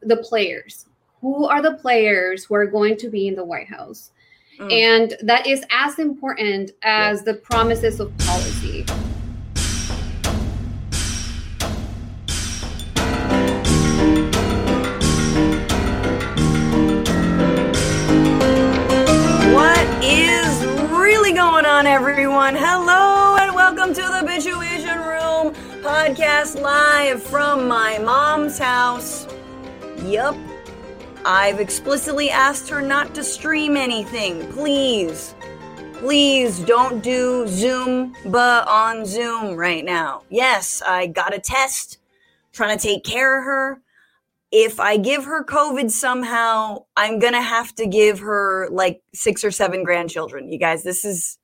the players. Who are the players who are going to be in the White House? Mm. And that is as important as the promises of policy. What is really going on, everyone? Hello, and welcome to the Bitchuation Room podcast live from my mom's house. Yup, I've explicitly asked her not to stream anything. Please, please don't do Zoom but on Zoom right now. Yes, I got a test trying to take care of her. If I give her COVID somehow, I'm going to have to give her like six or seven grandchildren. You guys, this is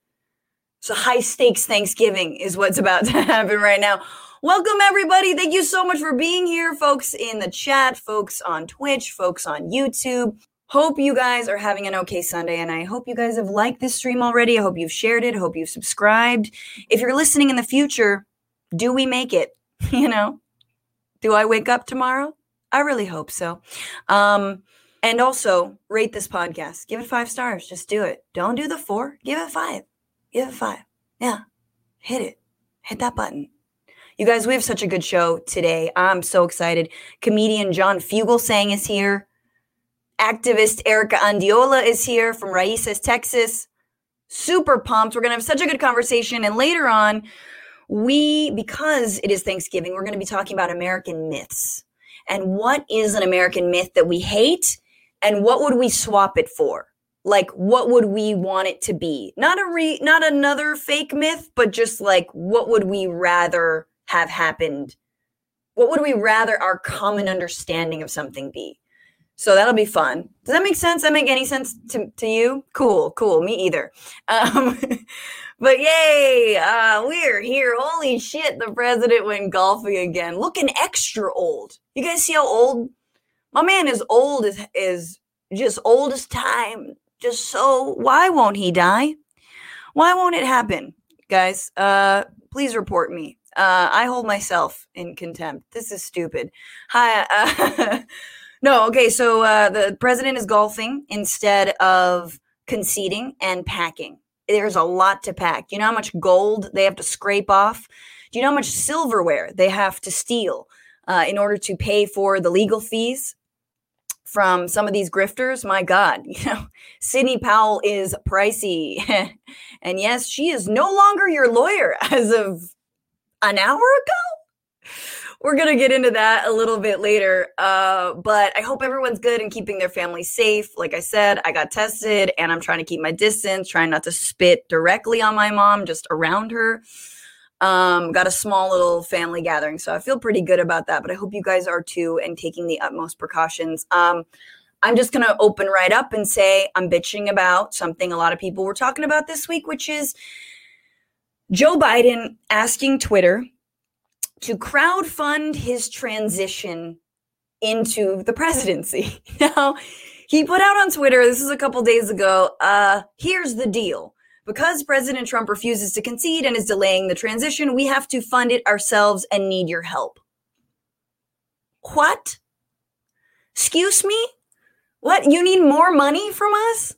so high stakes Thanksgiving is what's about to happen right now. Welcome, everybody. Thank you so much for being here, folks in the chat, folks on Twitch, folks on YouTube. Hope you guys are having an okay Sunday, and I hope you guys have liked this stream already. I hope you've shared it. I hope you've subscribed. If you're listening in the future, do we make it? You know, do I wake up tomorrow? I really hope so. Um, and also rate this podcast. Give it five stars. Just do it. Don't do the four. Give it five. Give it five. Yeah. Hit it. Hit that button. You guys, we have such a good show today. I'm so excited. Comedian John Fugelsang is here. Activist Erika Andiola is here from RAICES, Texas. Super pumped. We're going to have such a good conversation. And later on, we, because it is Thanksgiving, we're going to be talking about American myths. And what is an American myth that we hate? And what would we swap it for? like what would we want it to be not a re not another fake myth but just like what would we rather have happened? What would we rather our common understanding of something be? So that'll be fun. Does that make sense? That make any sense to, to you? Cool, cool. Me either. Um, but yay, uh, we're here. Holy shit, the president went golfing again. Looking extra old. You guys see how old? My man is old as is just old as time. Just so why won't he die? Why won't it happen? Guys, uh, please report me. Uh, I hold myself in contempt. This is stupid. Hi. Uh, no, okay. So uh, the president is golfing instead of conceding and packing. There's a lot to pack. Do you know how much gold they have to scrape off? Do you know how much silverware they have to steal uh, in order to pay for the legal fees from some of these grifters? My God, you know, Sidney Powell is pricey. and yes, she is no longer your lawyer as of an hour ago. We're going to get into that a little bit later. Uh, but I hope everyone's good and keeping their family safe. Like I said, I got tested and I'm trying to keep my distance, trying not to spit directly on my mom, just around her. Um, got a small little family gathering. So I feel pretty good about that. But I hope you guys are too and taking the utmost precautions. Um, I'm just going to open right up and say I'm bitching about something a lot of people were talking about this week, which is Joe Biden asking Twitter to crowdfund his transition into the presidency. now, he put out on Twitter, this is a couple days ago, uh, here's the deal. Because President Trump refuses to concede and is delaying the transition, we have to fund it ourselves and need your help. What? Excuse me? What? You need more money from us?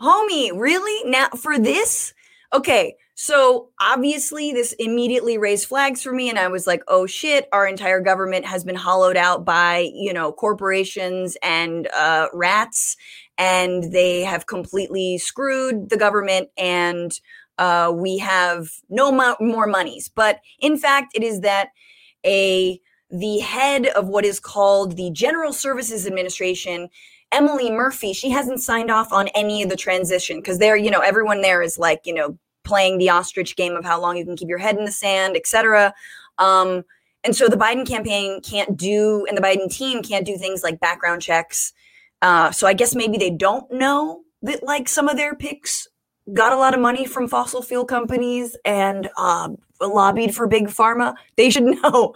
Homie, really? Now for this? Okay, so obviously, this immediately raised flags for me. And I was like, oh shit, our entire government has been hollowed out by, you know, corporations and uh, rats. And they have completely screwed the government. And uh, we have no mo- more monies. But in fact, it is that a the head of what is called the General Services Administration Emily Murphy, she hasn't signed off on any of the transition because they're, you know, everyone there is like, you know, playing the ostrich game of how long you can keep your head in the sand, etc. Um, and so the Biden campaign can't do, and the Biden team can't do things like background checks. Uh, so I guess maybe they don't know that like some of their picks got a lot of money from fossil fuel companies and uh, lobbied for big pharma. They should know.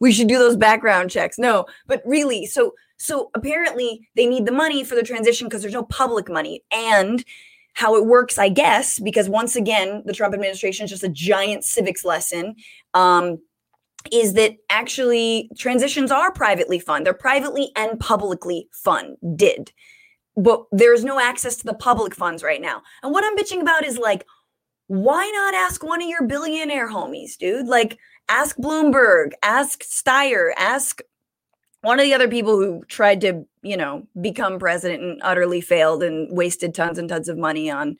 We should do those background checks. No, but really, so so apparently they need the money for the transition because there's no public money and how it works, I guess, because once again, the Trump administration is just a giant civics lesson. Um, is that actually transitions are privately funded. They're privately and publicly funded. But there's no access to the public funds right now. And what I'm bitching about is like, why not ask one of your billionaire homies, dude? Like, ask Bloomberg, ask Steyer, ask one of the other people who tried to, you know, become president and utterly failed and wasted tons and tons of money on.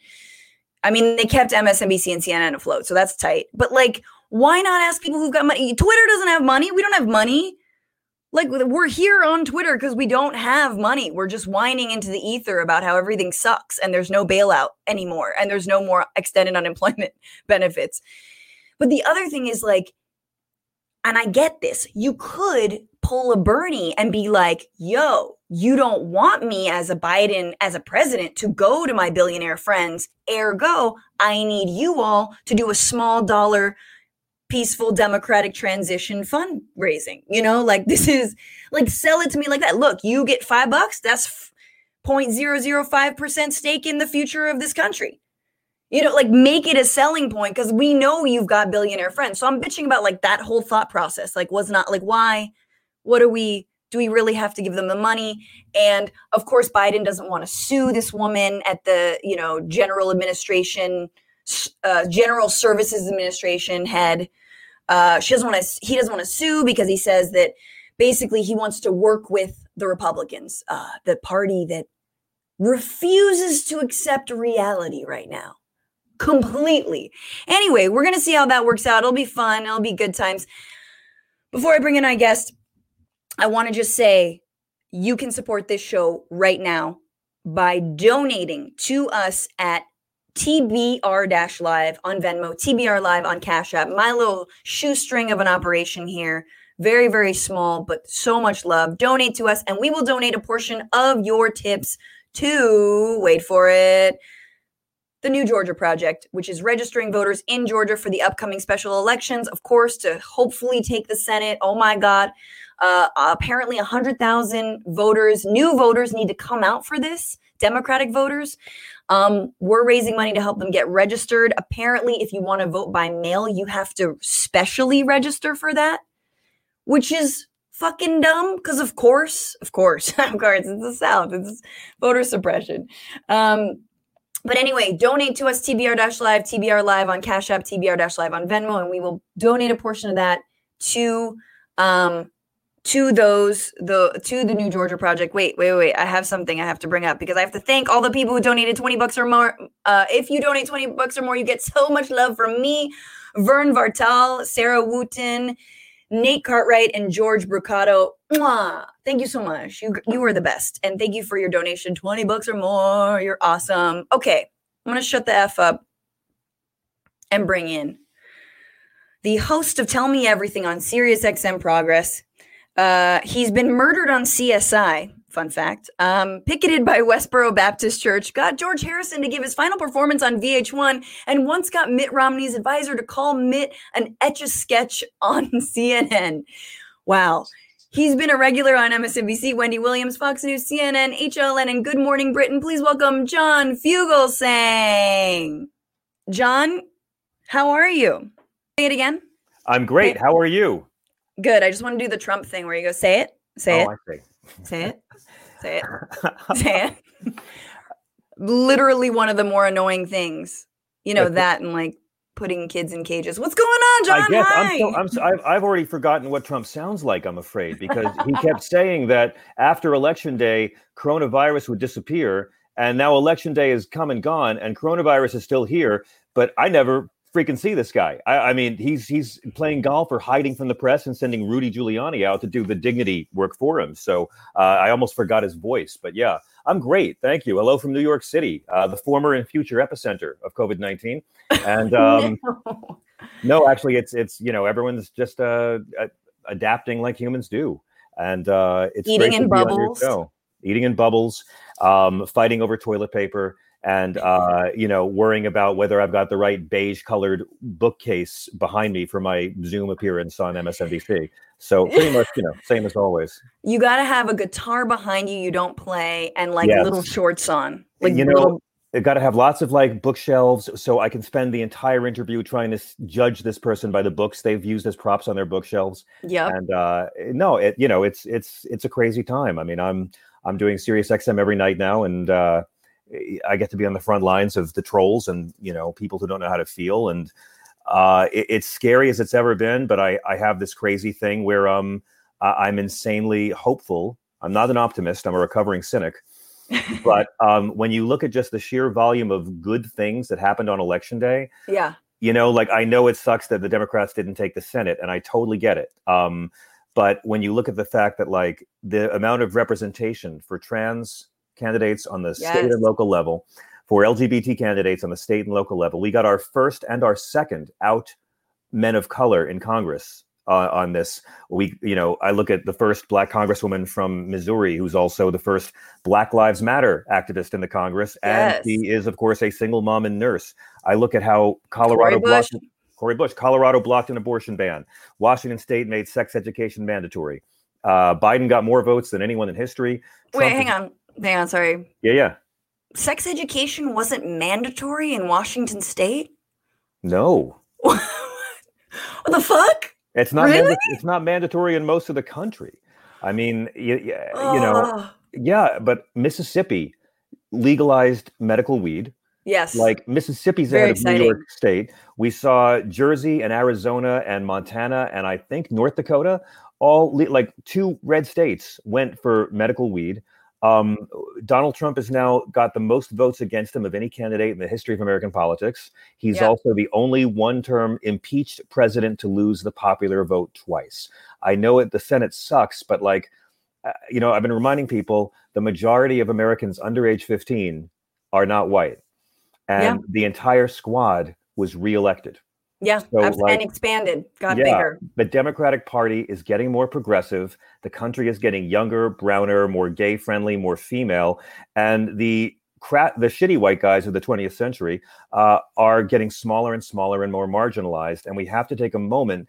I mean, they kept MSNBC and CNN afloat, so that's tight. But like, why not ask people who've got money? Twitter doesn't have money. We don't have money. Like we're here on Twitter because we don't have money. We're just whining into the ether about how everything sucks and there's no bailout anymore and there's no more extended unemployment benefits. But the other thing is like, and I get this, you could pull a Bernie and be like, yo, you don't want me as a Biden, as a president, to go to my billionaire friends. Ergo, I need you all to do a small dollar peaceful democratic transition fundraising. You know, like this is like sell it to me like that. Look, you get five bucks, that's 0.005% stake in the future of this country. You know, like make it a selling point because we know you've got billionaire friends. So I'm bitching about like that whole thought process. Like, was not like, why? What do we do? We really have to give them the money? And of course, Biden doesn't want to sue this woman at the, you know, general administration, uh, general services administration head uh, she doesn't want to. He doesn't want to sue because he says that basically he wants to work with the Republicans, uh, the party that refuses to accept reality right now completely. Anyway, we're going to see how that works out. It'll be fun. It'll be good times. Before I bring in our guest, I want to just say you can support this show right now by donating to us at TBR live on Venmo, TBR live on Cash App. My little shoestring of an operation here. Very, very small, but so much love. Donate to us, and we will donate a portion of your tips to, wait for it, the New Georgia Project, which is registering voters in Georgia for the upcoming special elections, of course, to hopefully take the Senate. Oh my God. Uh, apparently, 100,000 voters, new voters, need to come out for this, Democratic voters. Um, we're raising money to help them get registered. Apparently, if you want to vote by mail, you have to specially register for that, which is fucking dumb because of course of course of course it's the south it's voter suppression um but anyway donate to us tbr-live tbr live on cash app tbr-live on venmo and we will donate a portion of that to um to those the to the new georgia project. Wait wait wait i have something i have to bring up because i have to thank all the people who donated 20 bucks or more. Uh, if you donate 20 bucks or more you get so much love from me vern vartal sarah wooten nate cartwright and george brucato. Mwah! thank you so much. You you were the best and thank you for your donation. 20 bucks or more you're awesome. Okay i'm gonna shut the f up and bring in the host of tell me everything on sirius xm progress uh, he's been murdered on CSI. Fun fact. Um, picketed by Westboro Baptist Church, got George Harrison to give his final performance on VH1, and once got Mitt Romney's advisor to call Mitt an etch a sketch on CNN. Wow. He's been a regular on MSNBC, Wendy Williams, Fox News, CNN, HLN, and Good Morning Britain. Please welcome John Fugelsang. John, how are you? Say it again. I'm great. How are you? Good. I just want to do the Trump thing where you go, say it, say oh, it, say it, say it, say it. Literally one of the more annoying things, you know, that and like putting kids in cages. What's going on, John? I guess Hi. I'm so, I'm so, I've, I've already forgotten what Trump sounds like. I'm afraid because he kept saying that after election day, coronavirus would disappear, and now election day is come and gone, and coronavirus is still here. But I never freaking see this guy. I, I, mean, he's he's playing golf or hiding from the press and sending Rudy Giuliani out to do the dignity work for him. So uh, I almost forgot his voice. But yeah, I'm great. Thank you. Hello from New York City, uh, the former and future epicenter of COVID nineteen. And um, no. no. actually, it's it's you know everyone's just uh, adapting like humans do, and uh, it's eating in bubbles. Eating in bubbles, um, fighting over toilet paper and uh, you know worrying about whether I've got the right beige colored bookcase behind me for my Zoom appearance on MSNBC. So pretty much, you know, same as always. You got to have a guitar behind you you don't play and like yes. little shorts on, like you know. Little- got to have lots of like bookshelves so I can spend the entire interview trying to s- judge this person by the books they've used as props on their bookshelves. Yeah. And uh, no, it you know it's it's it's a crazy time. I mean, I'm I'm doing Sirius XM every night now, and uh, I get to be on the front lines of the trolls and you know people who don't know how to feel, and uh, it, it's scary as it's ever been. But I I have this crazy thing where um I- I'm insanely hopeful. I'm not an optimist. I'm a recovering cynic but um, when you look at just the sheer volume of good things that happened on election day, yeah. you know, like I know it sucks that the Democrats didn't take the Senate, and I totally get it. Um, but when you look at the fact that like the amount of representation for trans candidates on the state and local level, for LGBT candidates on the state and local level, we got our first and our second out men of color in Congress uh, on this. We, you know, I look at the first black congresswoman from Missouri, who's also the first Black Lives Matter activist in the Congress, and Yes. she is, of course, a single mom and nurse. I look at how Colorado blocked Cori Bush, Colorado blocked an abortion ban. Washington State made sex education mandatory. Uh, Biden got more votes than anyone in history. Wait, hang on. Hang on, sorry. Yeah, yeah. Sex education wasn't mandatory in Washington state? No, what the fuck? it's not. Really? manda- it's not mandatory in most of the country. I mean, you, you know, yeah, but Mississippi legalized medical weed. yes. Like Mississippi's Very ahead of New. York State. We saw Jersey and Arizona and Montana and I think North Dakota, all le- like two red states went for medical weed. Um, Donald Trump has now got the most votes against him of any candidate in the history of American politics. He's Yeah. also the only one-term impeached president to lose the popular vote twice. I know it. The Senate sucks, but like, uh, you know, I've been reminding people the majority of Americans under age 15 are not white and the entire squad was reelected. Yeah, so, like- and expanded, got Yeah. bigger. The Democratic Party is getting more progressive. The country is getting younger, browner, more gay friendly, more female, and the cra- the shitty white guys of the 20th century uh, are getting smaller and smaller and more marginalized. And we have to take a moment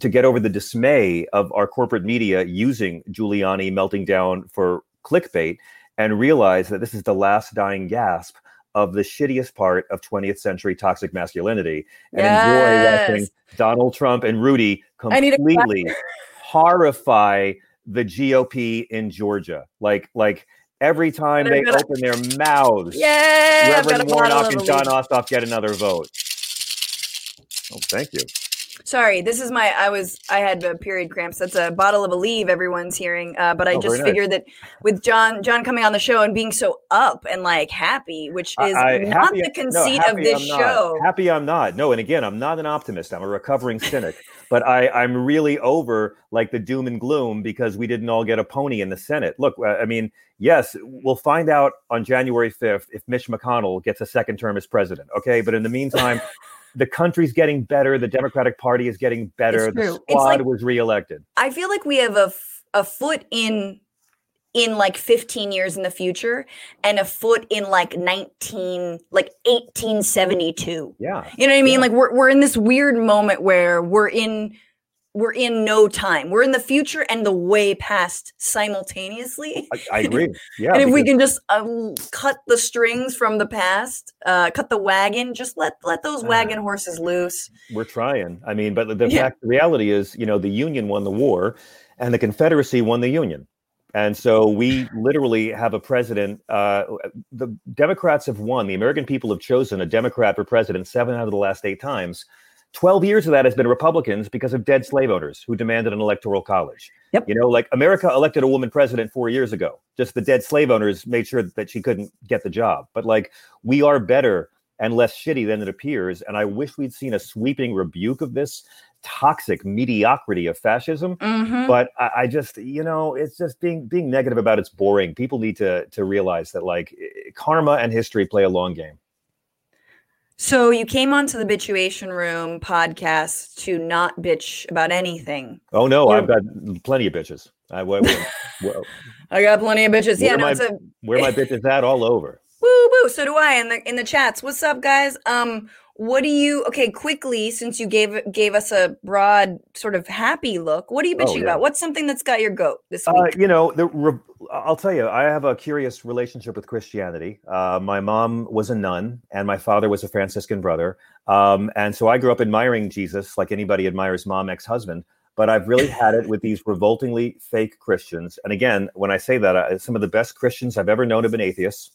to get over the dismay of our corporate media using Giuliani melting down for clickbait and realize that this is the last dying gasp of the shittiest part of 20th century toxic masculinity and enjoy watching Yes. Donald Trump and Rudy I need a clap. completely horrify the GOP in Georgia. Like, like every time they I've got a- open their mouths, Yeah, I've got a Reverend Warnock and. Jon Ossoff get another vote. Oh, thank you. Sorry, this is my. I was. I had uh, period cramps. That's a bottle of Aleve. Everyone's hearing, uh, but I Oh, just very nice. figured that with John, John coming on the show and being so up and like happy, which is I- I- not happy- the no, conceit of this I'm not. show. Happy I'm not. No, and again, I'm not an optimist. I'm a recovering cynic. but I, I'm really over like the doom and gloom because we didn't all get a pony in the Senate. Look, uh, I mean, yes, we'll find out on January 5th if Mitch McConnell gets a second term as president. Okay, but in the meantime. The country's getting better. The Democratic Party is getting better. The squad like- was reelected. I feel like we have a, f- a foot in in like 15 years in the future and a foot in like 19 like 1872 Yeah. you know what i mean Yeah. like we're, we're in this weird moment where we're in we're in no time we're in the future and the way past simultaneously I, I agree. Yeah. and if we can just um, cut the strings from the past uh, cut the wagon just let let those Ah. wagon horses loose We're trying. I mean, but the Yeah. fact, the reality is, you know, the Union won the war, and the Confederacy won the Union, and so we literally have a president. Uh, the Democrats have won. The American people have chosen a Democrat for president seven out of the last eight times. Twelve years of that has been Republicans because of dead slave owners who demanded an electoral college. Yep. You know, like America elected a woman president four years ago. Just the dead slave owners made sure that she couldn't get the job. But like, we are better and less shitty than it appears. And I wish we'd seen a sweeping rebuke of this toxic mediocrity of fascism. Mhm. But I, I just, you know, it's just being being negative about it's boring. People need to to realize that like karma and history play a long game. So you came onto the Bitchuation Room podcast to not bitch about anything. Oh no, You're- I've got plenty of bitches. I where, where, I got plenty of bitches. Yeah, Where no, my- a where my bitches at all over. woo woo. So do I in the in the chats. What's up, guys? Um, what do you okay quickly since you gave gave us a broad sort of happy look what are you Oh, bitching yeah. about what's something that's got your goat this Uh, week you know, the, re- I'll tell you, I have a curious relationship with Christianity. Uh, my mom was a nun, and my father was a Franciscan brother. Um, and so I grew up admiring Jesus, like anybody admires mom, ex husband. But I've really had it with these revoltingly fake Christians. And again, when I say that, uh, some of the best Christians I've ever known have been atheists.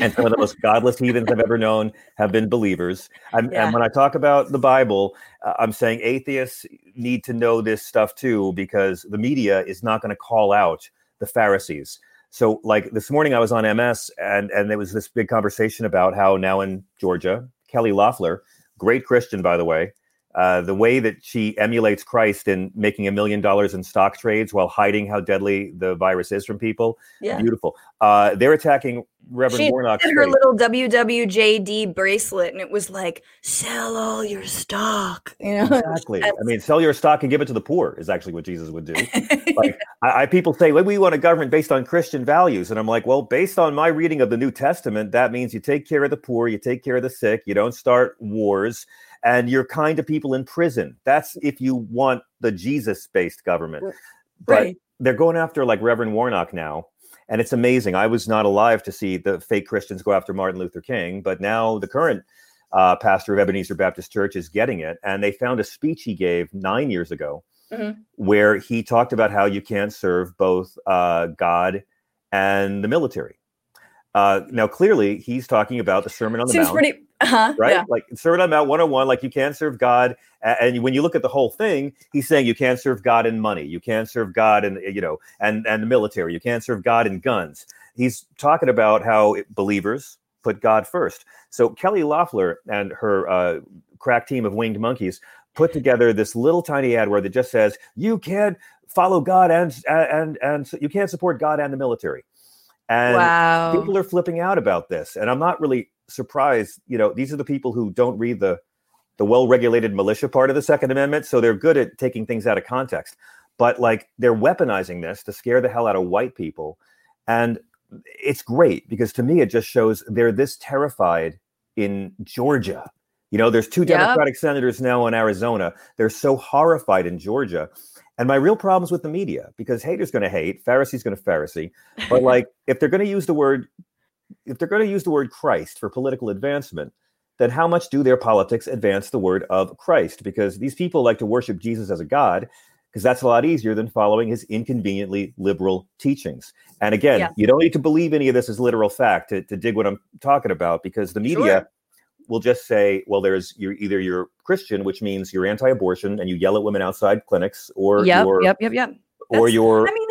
And some of the most godless heathens I've ever known have been believers. And, Yeah. and when I talk about the Bible, uh, I'm saying atheists need to know this stuff too, because the media is not going to call out the Pharisees. So, like this morning, I was on MS, and and there was this big conversation about how now in Georgia, Kelly Loeffler, great Christian by the way, uh, the way that she emulates Christ in making a million dollars in stock trades while hiding how deadly the virus is from people, yeah beautiful. Uh, they're attacking Reverend she Warnock's did her little wwjd bracelet and it was like sell all your stock you know Exactly. I mean, sell your stock and give it to the poor is actually what Jesus would do. like I, I people say, well, we want a government based on Christian values, and I'm like, well, based on my reading of the New Testament, that means you take care of the poor, you take care of the sick, you don't start wars, and you're kind to people in prison. That's if you want the Jesus-based government. But Right. they're going after like Reverend Warnock now. And it's amazing. I was not alive to see the fake Christians go after Martin Luther King, but now the current uh, pastor of Ebenezer Baptist Church is getting it. And they found a speech he gave nine years ago Mhm. where he talked about how you can't serve both uh, God and the military. Uh, now, clearly, he's talking about the Sermon on the seems Mount pretty uh-huh right? yeah Like Sermon on Mount 101, like you can't serve God. And when you look at the whole thing, he's saying you can't serve God in money, you can't serve God in you know, and and the military, you can't serve God in guns. He's talking about how it- believers put God first. So Kelly Loeffler and her uh, crack team of winged monkeys put together this little tiny ad where that just says you can't follow God and and and you can't support God and the military. And wow people are flipping out about this and i'm not really surprised you know these are the people who don't read the the well-regulated militia part of the second amendment so they're good at taking things out of context. But like they're weaponizing this to scare the hell out of white people and it's great because to me it just shows they're this terrified in georgia. You know there's two Yep. democratic senators now in arizona. They're so horrified in georgia. And my real problems with the media because haters going to hate pharisees going to pharisee. But like if they're going to use the word if they're going to use the word christ for political advancement then how much do their politics advance the word of christ because these people like to worship jesus as a god because that's a lot easier than following his inconveniently liberal teachings and again Yeah. you don't need to believe any of this as literal fact to, to dig what i'm talking about because the media Sure. will just say well there's you're either you're christian which means you're anti-abortion and you yell at women outside clinics or yep you're yep yep yep or you're i mean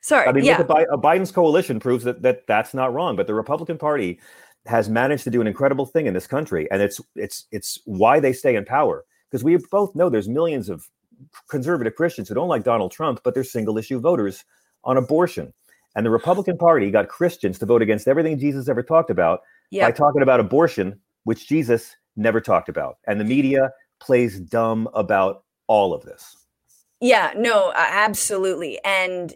sorry I mean, yeah look at Bi- Biden's coalition proves that, that that's not wrong. But the Republican Party has managed to do an incredible thing in this country, and it's it's it's why they stay in power. Because we both know there's millions of conservative Christians who don't like Donald Trump, but they're single issue voters on abortion. And the Republican Party got Christians to vote against everything Jesus ever talked about yeah by talking about abortion, which Jesus never talked about. And the media plays dumb about all of this. Yeah, no, absolutely. And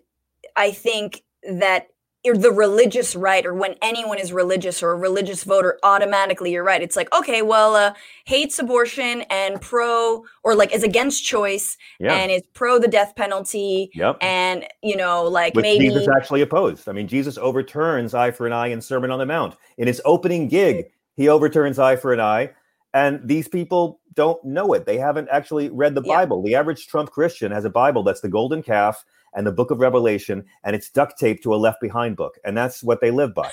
I think that the religious right, or when anyone is religious or a religious voter, automatically you're right. It's like, okay, well, uh, hates abortion and pro, or like is against choice Yeah. and is pro the death penalty. yep. And, you know, like which maybe. Jesus actually opposed. I mean, Jesus overturns eye for an eye in Sermon on the Mount. In his opening gig, he overturns eye for an eye. And these people don't know it. They haven't actually read the Yeah. Bible. The average Trump Christian has a Bible that's the golden calf and the book of Revelation, and it's duct taped to a left behind book. And that's what they live by.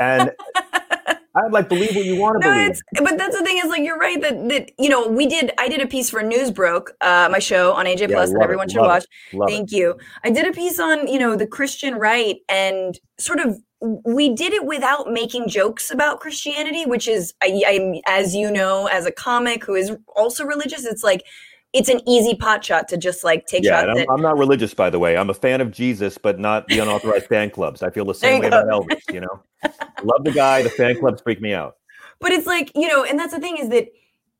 And I'd like believe what you want to No, believe. but that's the thing is like you're right that that you know we did I did a piece for Newsbroke, uh, my show on AJ Yeah, Plus that love it, everyone should it, watch. It. Thank you. I did a piece on, you know, the Christian right and sort of we did it without making jokes about Christianity, which is I, I'm as you know, as a comic who is also religious, it's like it's an easy pot shot to just like take Yeah, shots. I'm, I'm not religious, by the way. I'm a fan of Jesus, but not the unauthorized fan clubs. I feel the same way go. about Elvis. You know, love the guy. The fan clubs freak me out. but it's like you know and that's the thing is that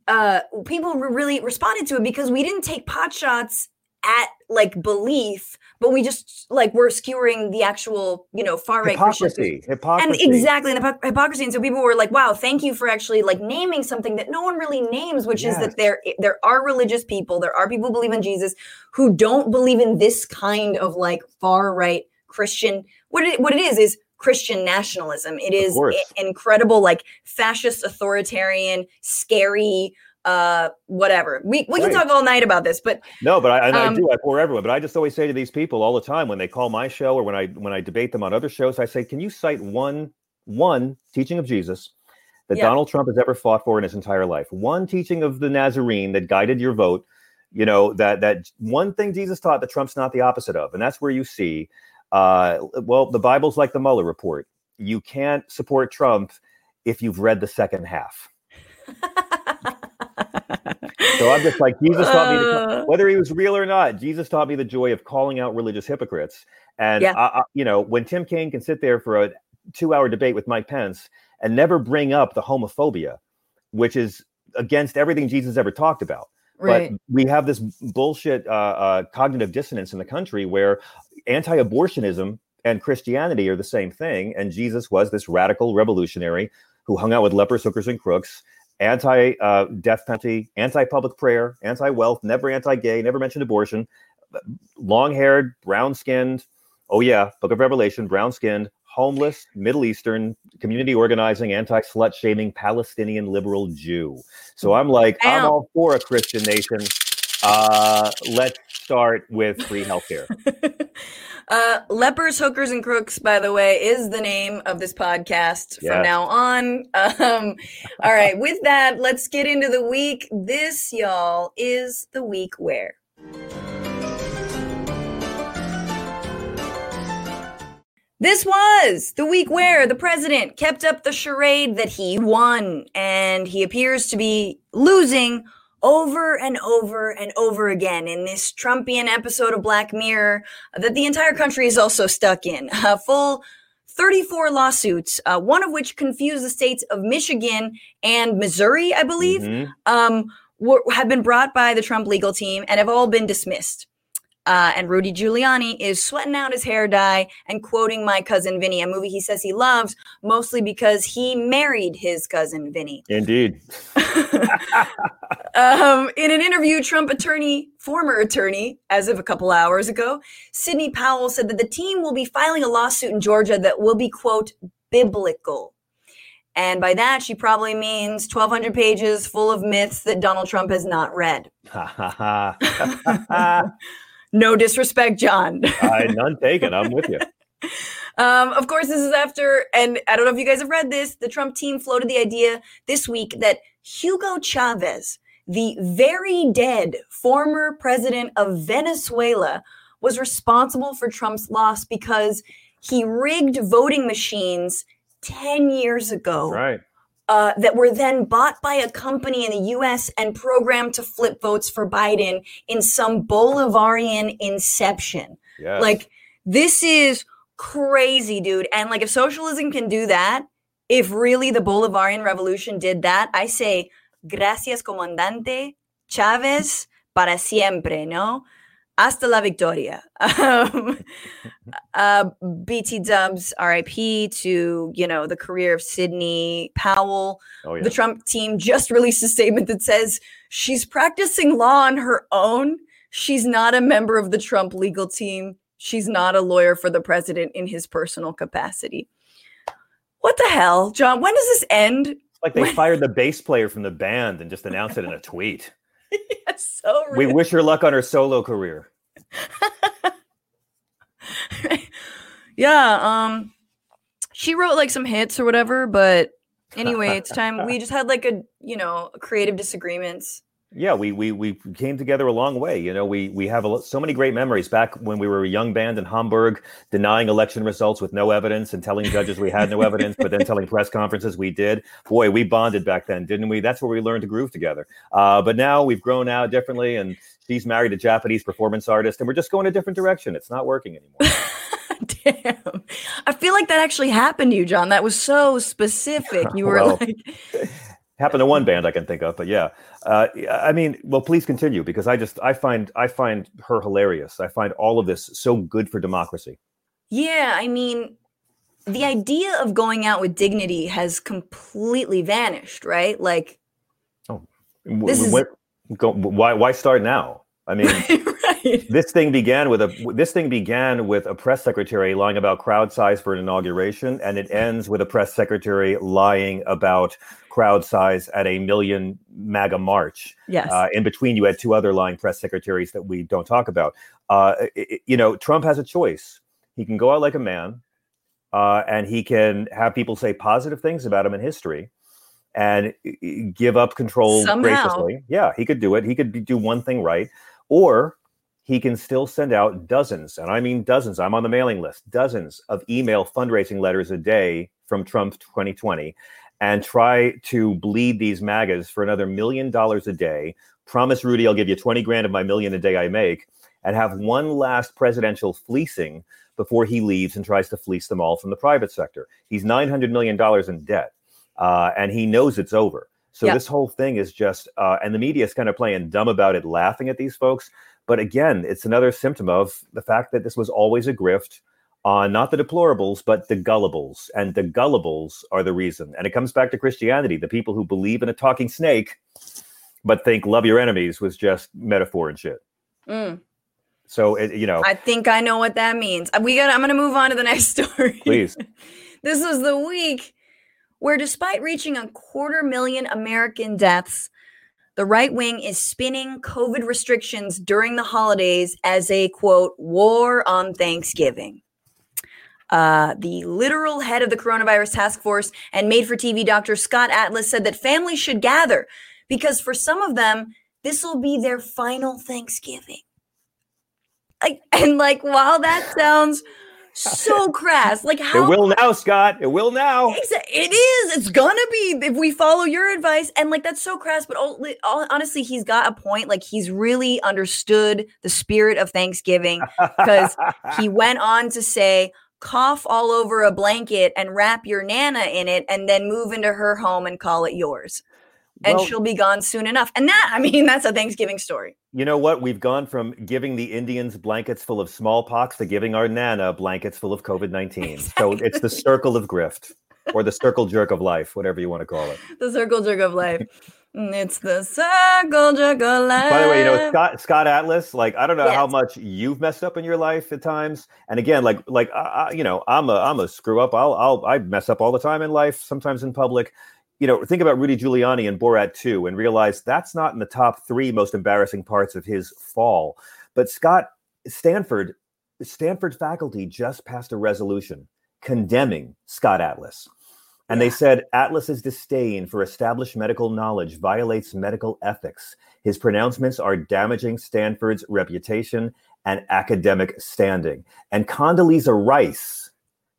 uh people really responded to it because we didn't take pot shots at like belief, but we just like we're skewering the actual, you know, far right hypocrisy, hypocrisy, and exactly the hypocrisy. And so people were like, "Wow, thank you for actually like naming something that no one really names, which yes. is that there there are religious people, there are people who believe in Jesus who don't believe in this kind of like far right Christian. What it what it is is Christian nationalism. It is incredible, like fascist, authoritarian, scary uh whatever we we right. can talk all night about this but no but i, um, I do i pour everyone but i just always say to these people all the time when they call my show or when i when i debate them on other shows i say can you cite one one teaching of jesus that yeah. donald trump has ever fought for in his entire life one teaching of the nazarene that guided your vote you know that that one thing jesus taught that trump's not the opposite of and that's where you see uh well the bible's like the mueller report you can't support trump if you've read the second half so I'm just like Jesus taught me, to, uh. whether he was real or not. Jesus taught me the joy of calling out religious hypocrites. And yeah. I, I, you know, when Tim Kaine can sit there for a two-hour debate with Mike Pence and never bring up the homophobia, which is against everything Jesus ever talked about. Right. But we have this bullshit uh, uh, cognitive dissonance in the country where anti-abortionism and Christianity are the same thing, and Jesus was this radical revolutionary who hung out with lepers, hookers, and crooks, anti uh, death penalty, anti public prayer, anti wealth, never anti gay, never mentioned abortion, long haired, brown skinned. Oh, yeah, Book of Revelation, brown skinned, homeless, Middle Eastern, community organizing, anti slut shaming, Palestinian liberal Jew. So I'm like, I'm all for a Christian nation. Uh, let's start with free healthcare. uh, Lepers, Hookers, and Crooks, by the way, is the name of this podcast yes. from now on. Um, all right, with that, let's get into the week. This, y'all, is the week where. This was the week where the president kept up the charade that he won, and he appears to be losing over and over and over again in this Trumpian episode of Black Mirror that the entire country is also stuck in. A full 34 lawsuits, uh, one of which confused the states of Michigan and Missouri, I believe, mm-hmm. um, were, have been brought by the Trump legal team and have all been dismissed. Uh, and Rudy Giuliani is sweating out his hair dye and quoting My Cousin Vinny, a movie he says he loves, mostly because he married his cousin Vinny. Indeed. um, in an interview, Trump attorney, former attorney, as of a couple hours ago, Sidney Powell said that the team will be filing a lawsuit in Georgia that will be, quote, biblical. And by that, she probably means 1,200 pages full of myths that Donald Trump has not read. No disrespect, John. I none taken. I'm with you. Um, of course, this is after, and I don't know if you guys have read this. The Trump team floated the idea this week that Hugo Chavez, the very dead former president of Venezuela, was responsible for Trump's loss because he rigged voting machines 10 years ago. Right uh, that were then bought by a company in the US and programmed to flip votes for Biden in some Bolivarian inception. Yes. Like, this is crazy, dude. And like, if socialism can do that, if really the Bolivarian revolution did that, I say, gracias, comandante Chavez, para siempre, no? Hasta la victoria. Um, uh, BT Dubs, RIP to you know the career of Sidney Powell. Oh, yeah. The Trump team just released a statement that says she's practicing law on her own. She's not a member of the Trump legal team. She's not a lawyer for the president in his personal capacity. What the hell, John? When does this end? Like they when? fired the bass player from the band and just announced it in a tweet. yes, so We wish her luck on her solo career. yeah, um she wrote like some hits or whatever, but anyway, it's time. We just had like a, you know, creative disagreements yeah, we we we came together a long way. You know, we we have a, so many great memories back when we were a young band in Hamburg, denying election results with no evidence and telling judges we had no evidence, but then telling press conferences we did. Boy, we bonded back then, didn't we? That's where we learned to groove together. Uh, but now we've grown out differently, and she's married a Japanese performance artist, and we're just going a different direction. It's not working anymore. Damn. I feel like that actually happened to you, John. That was so specific. You were well, like happened to one band I can think of, but yeah. Uh, I mean, well, please continue because I just I find I find her hilarious. I find all of this so good for democracy. Yeah, I mean, the idea of going out with dignity has completely vanished, right? Like, oh, this is go, why why start now? I mean, right. this thing began with a this thing began with a press secretary lying about crowd size for an inauguration, and it ends with a press secretary lying about crowd size at a million MAGA march. Yes. Uh, in between, you had two other lying press secretaries that we don't talk about. Uh, it, you know, Trump has a choice. He can go out like a man, uh, and he can have people say positive things about him in history and give up control Somehow. graciously. Yeah, he could do it. He could do one thing right or he can still send out dozens, and I mean dozens, I'm on the mailing list, dozens of email fundraising letters a day from Trump 2020 and try to bleed these MAGAs for another million dollars a day. Promise Rudy, I'll give you 20 grand of my million a day I make, and have one last presidential fleecing before he leaves and tries to fleece them all from the private sector. He's $900 million in debt, uh, and he knows it's over. So this whole thing is just, uh, and the media is kind of playing dumb about it, laughing at these folks. But again, it's another symptom of the fact that this was always a grift on not the deplorables, but the gullibles. And the gullibles are the reason. And it comes back to Christianity. The people who believe in a talking snake, but think love your enemies was just metaphor and shit. Mm. So it, you know, I think I know what that means. We got. I'm going to move on to the next story. Please. this is the week where despite reaching a quarter million American deaths, the right wing is spinning COVID restrictions during the holidays as a quote, war on Thanksgiving. Uh, the literal head of the coronavirus task force and made for TV Dr. Scott Atlas said that families should gather because for some of them, this will be their final Thanksgiving. Like, and like, while that sounds so crass. Like how it will now, Scott. It will now. It is. It's gonna be if we follow your advice. And like that's so crass, but honestly, he's got a point. Like he's really understood the spirit of Thanksgiving because he went on to say, cough all over a blanket and wrap your nana in it, and then move into her home and call it yours and well, she'll be gone soon enough. And that, I mean, that's a Thanksgiving story. You know what? We've gone from giving the Indians blankets full of smallpox to giving our Nana blankets full of COVID 19. Exactly. So it's the circle of grift or the circle jerk of life, whatever you want to call it. The circle jerk of life. It's the circle jerk of. By the way, you know Scott Scott Atlas. Like I don't know yes. how much you've messed up in your life at times. And again, like like uh, you know, I'm a I'm a screw up. I'll I'll I mess up all the time in life. Sometimes in public you know, think about Rudy Giuliani and Borat 2 and realize that's not in the top three most embarrassing parts of his fall. But Scott, Stanford, Stanford faculty just passed a resolution condemning Scott Atlas. And they said Atlas's disdain for established medical knowledge violates medical ethics. His pronouncements are damaging Stanford's reputation and academic standing. And Condoleezza Rice,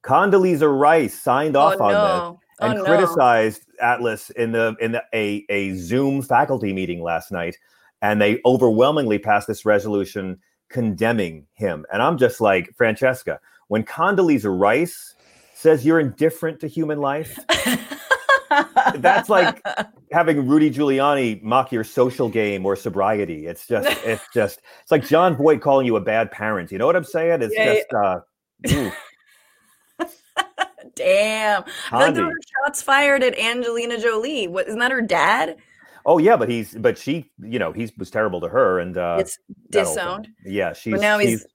Condoleezza Rice signed oh, off oh, on no. that and oh, criticized no. Atlas in the in the, a a Zoom faculty meeting last night, and they overwhelmingly passed this resolution condemning him. And I'm just like Francesca, when Condoleezza Rice says you're indifferent to human life. that's like having Rudy Giuliani mock your social game or sobriety. It's just, it's just, it's like Jon Voight calling you a bad parent. You know what I'm saying? It's yeah, just, yeah. uh, Damn. Like there were shots fired at Angelina Jolie. What isn't that her dad? Oh yeah, but he's but she, you know, he was terrible to her and uh it's disowned. Yeah, she's but now he's, he's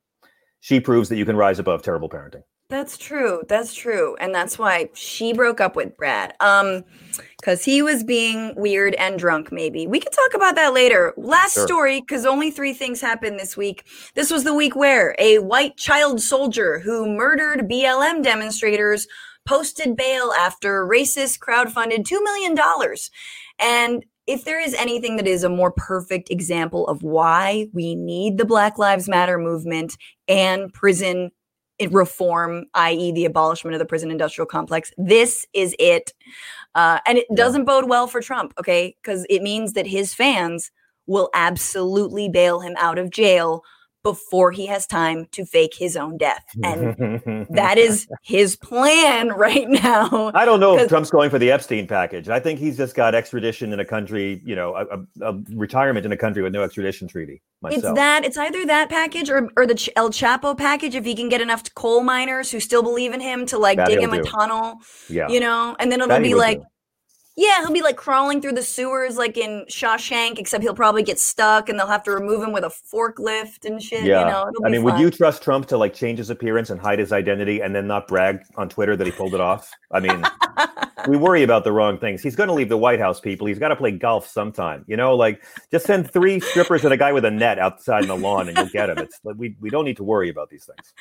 she proves that you can rise above terrible parenting. That's true. That's true. And that's why she broke up with Brad. Um cuz he was being weird and drunk maybe. We can talk about that later. Last sure. story cuz only 3 things happened this week. This was the week where a white child soldier who murdered BLM demonstrators posted bail after racist crowdfunded $2 million. And if there is anything that is a more perfect example of why we need the Black Lives Matter movement and prison reform, i.e., the abolishment of the prison industrial complex, this is it. Uh, and it doesn't bode well for Trump, okay? Because it means that his fans will absolutely bail him out of jail before he has time to fake his own death. And that is his plan right now. I don't know if Trump's going for the Epstein package. I think he's just got extradition in a country, you know, a, a retirement in a country with no extradition treaty. Myself. It's that. It's either that package or, or the El Chapo package. If he can get enough coal miners who still believe in him to like that dig him do. a tunnel, yeah, you know, and then it'll that be like. Do yeah, he'll be like crawling through the sewers like in Shawshank, except he'll probably get stuck and they'll have to remove him with a forklift and shit. Yeah. You know, I mean, fun. would you trust Trump to like change his appearance and hide his identity and then not brag on Twitter that he pulled it off? I mean, we worry about the wrong things. He's going to leave the White House, people. He's got to play golf sometime. You know, like just send three strippers and a guy with a net outside in the lawn and you'll get him. It's like we, we don't need to worry about these things.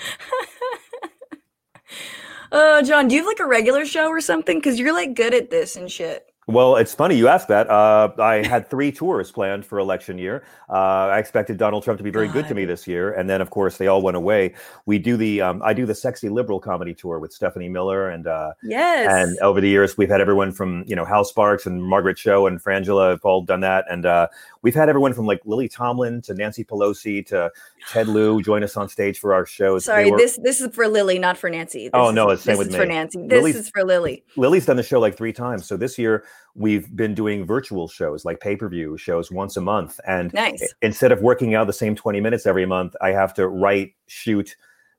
Uh, John, do you have like a regular show or something? Because you're like good at this and shit. Well, it's funny you asked that. Uh, I had three tours planned for election year. Uh, I expected Donald Trump to be very God. good to me this year, and then of course they all went away. We do the um, I do the sexy liberal comedy tour with Stephanie Miller, and uh, yes, and over the years we've had everyone from you know Hal Sparks and Margaret Cho and Frangela have all done that, and uh, we've had everyone from like Lily Tomlin to Nancy Pelosi to Ted Lieu join us on stage for our shows. Sorry, were... this this is for Lily, not for Nancy. This oh no, it's same with me. for Nancy. This Lily's, is for Lily. Lily's done the show like three times. So this year we've been doing virtual shows, like pay per view shows, once a month. And nice. instead of working out the same twenty minutes every month, I have to write, shoot,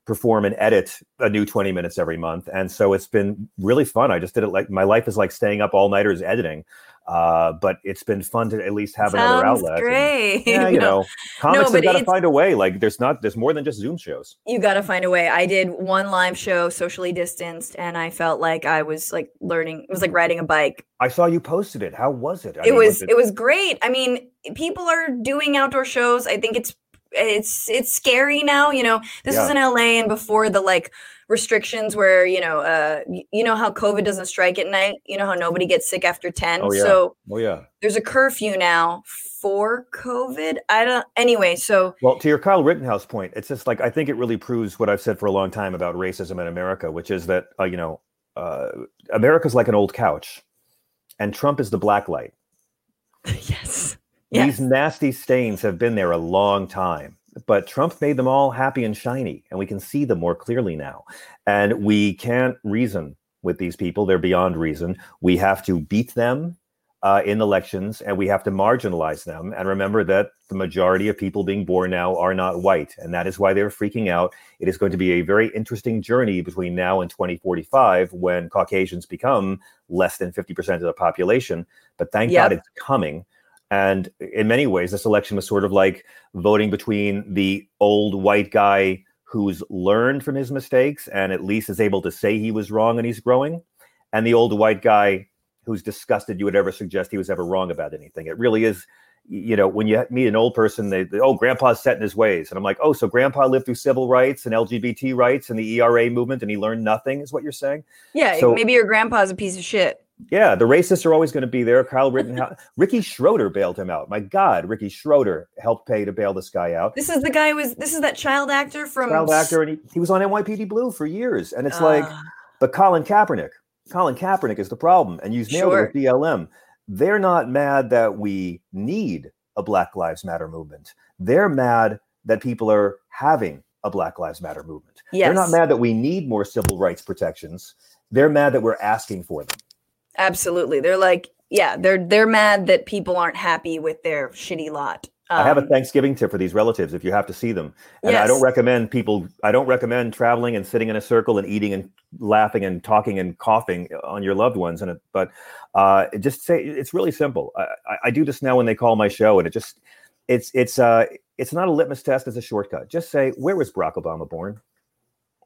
perform and edit a new 20 minutes every month and so it's been really fun i just did it like my life is like staying up all nighters editing uh, but it's been fun to at least have Sounds another outlet. Great. And, yeah, you know, comics no, have got to find a way. Like there's not there's more than just Zoom shows. You got to find a way. I did one live show, socially distanced, and I felt like I was like learning. It was like riding a bike. I saw you posted it. How was it? I it mean, was, was it-, it was great. I mean, people are doing outdoor shows. I think it's it's it's scary now. You know, this yeah. was in LA, and before the like restrictions where you know uh you know how covid doesn't strike at night? You know how nobody gets sick after 10 oh, yeah. so oh yeah. there's a curfew now for covid? I don't anyway so well to your kyle rittenhouse point it's just like i think it really proves what i've said for a long time about racism in america which is that uh, you know uh, america's like an old couch and trump is the black light. Yes. These yes. nasty stains have been there a long time but Trump made them all happy and shiny, and we can see them more clearly now. And we can't reason with these people; they're beyond reason. We have to beat them uh, in elections, and we have to marginalize them. And remember that the majority of people being born now are not white, and that is why they're freaking out. It is going to be a very interesting journey between now and 2045 when Caucasians become less than 50% of the population. But thank yep. God it's coming. And in many ways, this election was sort of like voting between the old white guy who's learned from his mistakes and at least is able to say he was wrong and he's growing, and the old white guy who's disgusted you would ever suggest he was ever wrong about anything. It really is, you know, when you meet an old person, they, they, oh, grandpa's set in his ways. And I'm like, oh, so grandpa lived through civil rights and LGBT rights and the ERA movement and he learned nothing, is what you're saying? Yeah, so, maybe your grandpa's a piece of shit. Yeah, the racists are always going to be there. Kyle Rittenhouse, Ricky Schroder bailed him out. My God, Ricky Schroder helped pay to bail this guy out. This is the guy who was. This is that child actor from child actor, and he, he was on NYPD Blue for years. And it's uh, like, but Colin Kaepernick, Colin Kaepernick is the problem, and you nailed sure. it with BLM. They're not mad that we need a Black Lives Matter movement. They're mad that people are having a Black Lives Matter movement. Yes. They're not mad that we need more civil rights protections. They're mad that we're asking for them. Absolutely. They're like, yeah, they're they're mad that people aren't happy with their shitty lot. Um, I have a um, Thanksgiving tip for these relatives if you have to see them. And yes. I don't recommend people I don't recommend traveling and sitting in a circle and eating and laughing and talking and coughing on your loved ones and it, but uh, just say it's really simple. I, I, do this now when they call my show and it just it's it's uh it's not a litmus test, it's a shortcut. Just say, where was Barack Obama born?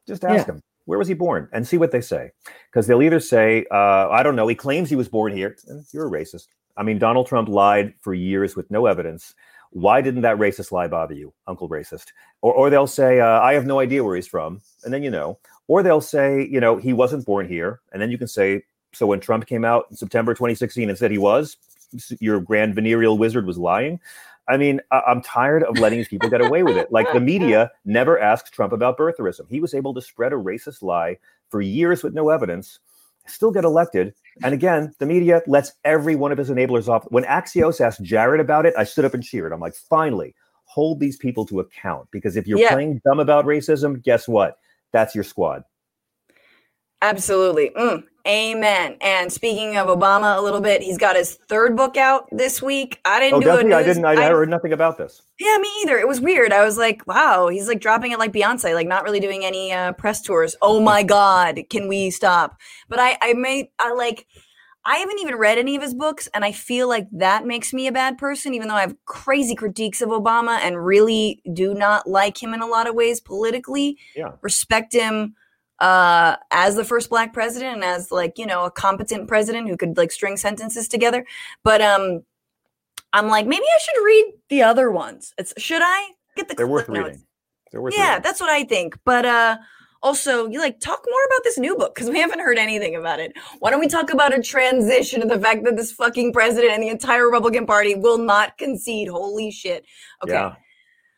Just ask yeah. him where was he born? And see what they say. Because they'll either say uh, i don't know he claims he was born here. You're a racist. I mean donald trump lied for years with no evidence. Why didn't that racist lie bother you uncle racist? Or, or they'll say uh, i have no idea where he's from. And then you know. Or they'll say you know he wasn't born here. And then you can say so when trump came out in september 2016 and said he was your grand venereal wizard was lying I mean, I'm tired of letting these people get away with it. Like the media never asked Trump about birtherism. He was able to spread a racist lie for years with no evidence, still get elected. And again, the media lets every one of his enablers off. When Axios asked Jared about it, I stood up and cheered. I'm like, finally, hold these people to account because if you're Yeah. playing dumb about racism, guess what? That's your squad. Absolutely. Mm, amen. And speaking of Obama a little bit, he's got his third book out this week. I didn't Oh, do he? I didn't. I, I heard nothing about this. Yeah, me either. It was weird. I was like, wow, he's like dropping it like Beyonce, like not really doing any uh, press tours. Oh my God, can we stop? But I, I may, I like, I haven't even read any of his books, and I feel like that makes me a bad person, even though I have crazy critiques of Obama and really do not like him in a lot of ways politically. Yeah. Respect him uh as the first black president and as like you know a competent president who could like string sentences together but um i'm like maybe i should read the other ones it's should i get the They're worth notes? reading. They're worth yeah reading. that's what i think but uh also you like talk more about this new book because we haven't heard anything about it why don't we talk about a transition and the fact that this fucking president and the entire republican party will not concede holy shit okay Yeah.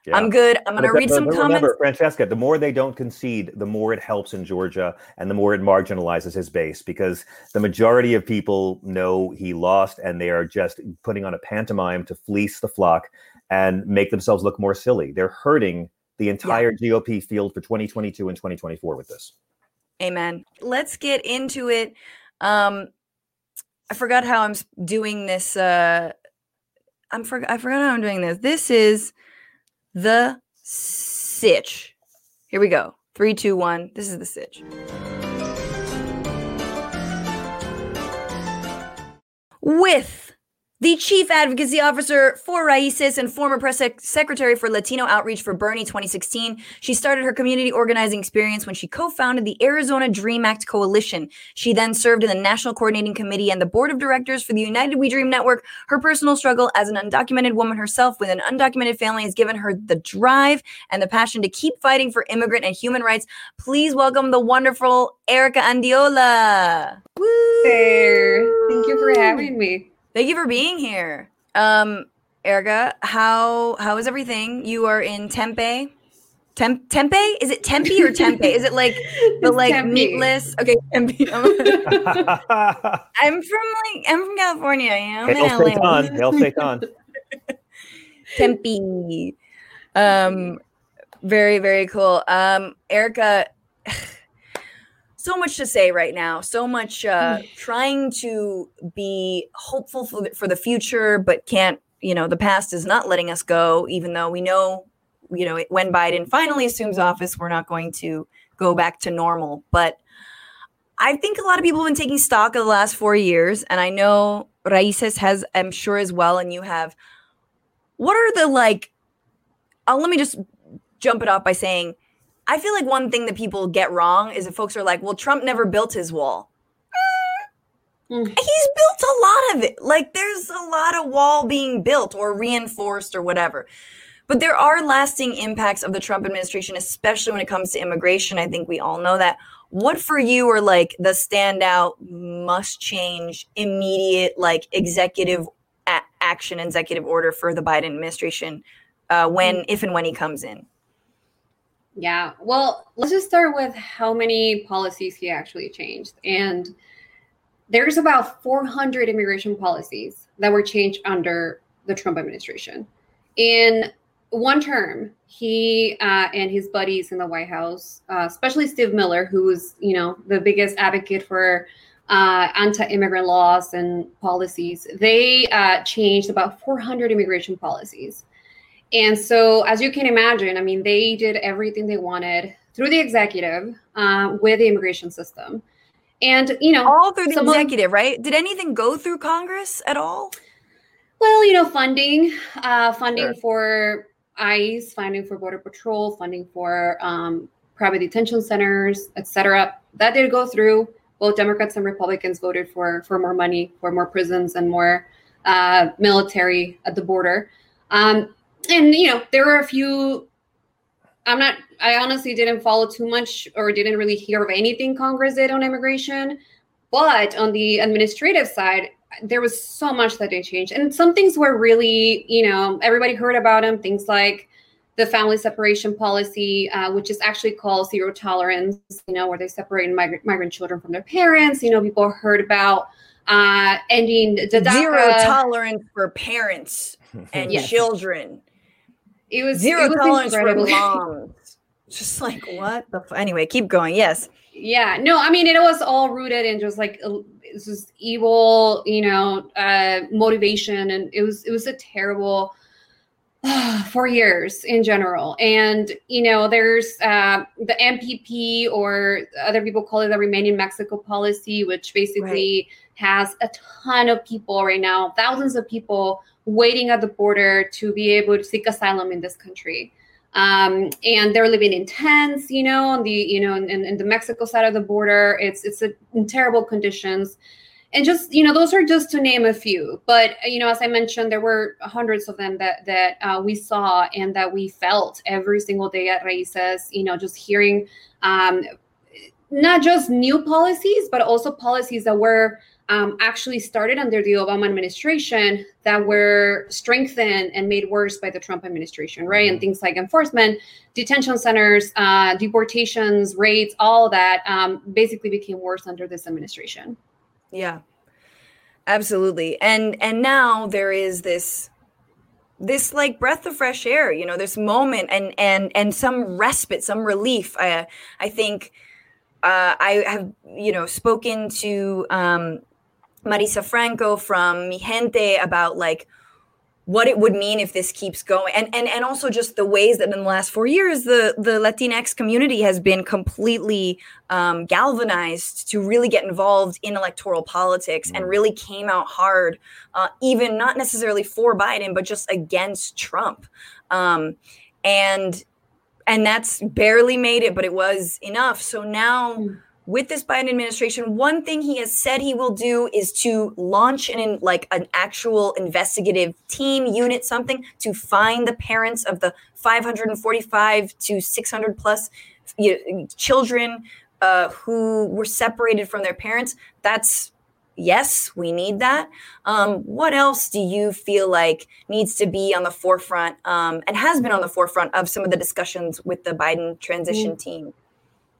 Yeah. i'm good i'm gonna read that- some but comments Remember, Francesca, the more they don't concede, the more it helps in Georgia and the more it marginalizes his base because the majority of people know he lost and they are just putting on a pantomime to fleece the flock and make themselves look more silly. They're hurting the entire GOP field for 2022 and 2024 with this. Amen. Let's get into it. Um, I forgot how I'm doing this. Uh, I'm for, I forgot how I'm doing this. This is the sitch. Here we go. Three, two, one. This is the sitch. With the chief advocacy officer for RAICES and former press sec- secretary for Latino Outreach for Bernie 2016. She started her community organizing experience when she co founded the Arizona Dream Act Coalition. She then served in the National Coordinating Committee and the board of directors for the United We Dream Network. Her personal struggle as an undocumented woman herself with an undocumented family has given her the drive and the passion to keep fighting for immigrant and human rights. Please welcome the wonderful Erika Andiola. Woo! There. Thank you for having me. Thank you for being here. Um, Erika, how how is everything? You are in Tempe. Tem- Tempe? Is it Tempe or Tempe? Is it like the It's like Tempe. meatless? Okay, Tempe. I'm I'm from like I'm from California. Yeah, I'm in Hail LA. Satan. Hail Satan. Tempe. Um, very very cool. Um, Erika, so much to say right now. So much uh, trying to be hopeful for the, for the future, but can't. You know, the past is not letting us go. Even though we know, you know, when Biden finally assumes office, we're not going to go back to normal. But I think a lot of people have been taking stock of the last four years, and I know RAICES has, I'm sure as well, and you have. What are the like? Uh, let me just jump it off by saying, I feel like one thing that people get wrong is that folks are like, "Well, Trump never built his wall." Mm. He's built a lot of it. Like there's a lot of wall being built or reinforced or whatever. But there are lasting impacts of the Trump administration, especially when it comes to immigration. I think we all know that. What for you are like the standout must change immediate like executive a- action, executive order for the Biden administration uh, when, if and when he comes in? Yeah. Well, let's just start with how many policies he actually changed. And there's about 400 immigration policies that were changed under the Trump administration. In one term, he uh, and his buddies in the White House, uh, especially Steve Miller, who was, you know, the biggest advocate for uh, anti-immigrant laws and policies, they uh, changed about 400 immigration policies. And so, as you can imagine, I mean, they did everything they wanted through the executive uh, with the immigration system. And, you know, All through the some of- executive, right? Did anything go through Congress at all? well, you know, funding, uh, funding Sure. for ICE, funding for Border Patrol, funding for um, private detention centers, et cetera. That did go through. Both Democrats and Republicans voted for for more money, for more prisons, and more uh, military at the border. Um, and you know, there were a few. I'm not. I honestly didn't follow too much, or didn't really hear of anything Congress did on immigration. But on the administrative side, there was so much that they changed, and some things were really, you know, everybody heard about them. Things like the family separation policy, uh, which is actually called zero tolerance, you know, where they separate migrant, migrant children from their parents. You know, people heard about uh, ending the DACA. Zero tolerance for parents and Yes. children. It was zero it was tolerance for moms. Just like what the f- anyway, keep going. Yes. yeah no i mean it was all rooted in just like uh, it's just evil you know uh motivation and it was it was a terrible four years in general and you know there's uh the mpp or other people call it the remain in mexico policy which basically has a ton of people right now thousands of people waiting at the border to be able to seek asylum in this country um, and they're living in tents, you know, on the you know, in, in the Mexico side of the border. It's it's a, in terrible conditions, and just you know, those are just to name a few. But you know, as I mentioned, there were hundreds of them that that uh, we saw and that we felt every single day at RAICES. You know, just hearing um, not just new policies, but also policies that were um, actually started under the Obama administration that were strengthened and made worse by the Trump administration, right? And things like enforcement, detention centers, uh, deportations, raids, all that um, basically became worse under this administration. Yeah. Absolutely. And and now there is this this like breath of fresh air, you know, this moment and and and some respite, some relief. I I think uh, I have you know spoken to um, Marisa Franco from Mijente about like what it would mean if this keeps going. And and and also just the ways that in the last four years the the latinx community has been completely um, galvanized to really get involved in electoral politics and really came out hard uh, even not necessarily for biden but just against trump. Um, and and that's barely made it but it was enough. So now with this Biden administration, one thing he has said he will do is to launch an like an actual investigative team unit, something to find the parents of the 545 to 600 plus children uh, who were separated from their parents. That's yes, we need that. Um, what else do you feel like needs to be on the forefront um, and has been on the forefront of some of the discussions with the Biden transition mm. team?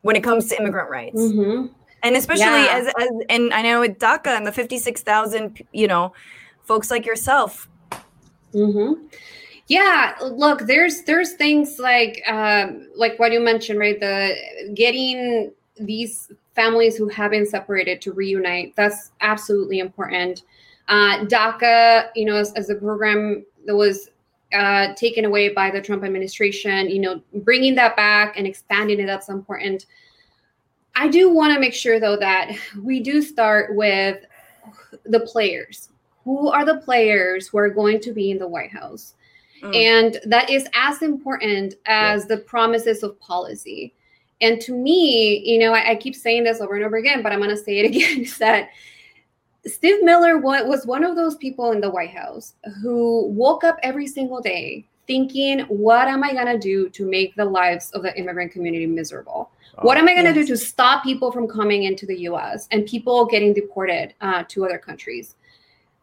When it comes to immigrant rights. Mm-hmm. And especially yeah. as, as, and I know with DACA and the 56,000, you know, folks like yourself. Mm-hmm. Yeah, look, there's there's things like um, like what you mentioned, right? The getting these families who have been separated to reunite. That's absolutely important. Uh, DACA, you know, as, as a program that was uh, taken away by the Trump administration, you know, bringing that back and expanding it, that's important. I do want to make sure, though, that we do start with the players. Who are the players who are going to be in the White House? Mm. And that is as important as yeah. the promises of policy. And to me, you know, I, I keep saying this over and over again, but I'm going to say it again is that Steve Miller was one of those people in the White House who woke up every single day thinking, what am I going to do to make the lives of the immigrant community miserable? Oh, what am I going to yes. do to stop people from coming into the US and people getting deported uh, to other countries?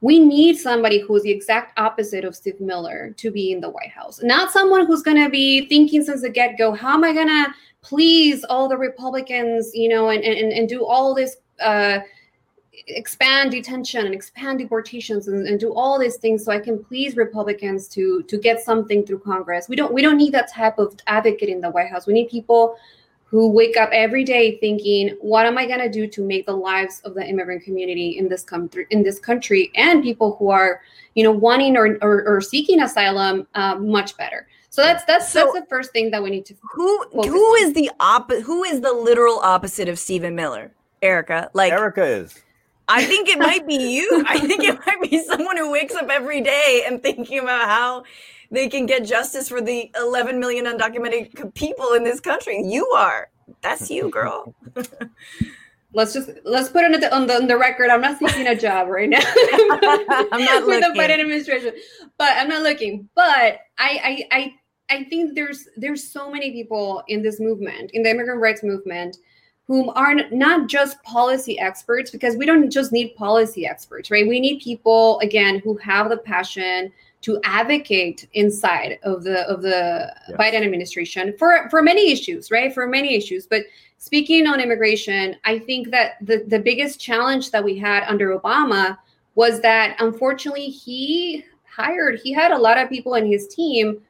We need somebody who's the exact opposite of Steve Miller to be in the White House, not someone who's going to be thinking since the get go, how am I going to please all the Republicans, you know, and, and, and do all this. Uh, expand detention and expand deportations and, and, do all these things so i can please republicans to to get something through congress. We don't we don't need that type of advocate in the white house. We need people who wake up every day thinking what am i going to do to make the lives of the immigrant community in this country in this country and people who are you know wanting or, or, or seeking asylum uh, much better. So that's that's so that's the first thing that we need to who who on. is the op who is the literal opposite of stephen miller erika? Like erika is I think it might be you. I think it might be someone who wakes up every day and thinking about how they can get justice for the 11 million undocumented people in this country. You are. That's you, girl. let's just let's put it on the, on the, on the record. I'm not seeking a job right now. I'm not with looking. the Biden administration, but I'm not looking. But I, I I I think there's there's so many people in this movement, in the immigrant rights movement, whom are not just policy experts because we don't just need policy experts right? We need people again who have the passion to advocate inside of the of the yes. biden administration for for many issues right? For many issues. But speaking on immigration i think that the the biggest challenge that we had under obama was that unfortunately he hired he had a lot of people in his team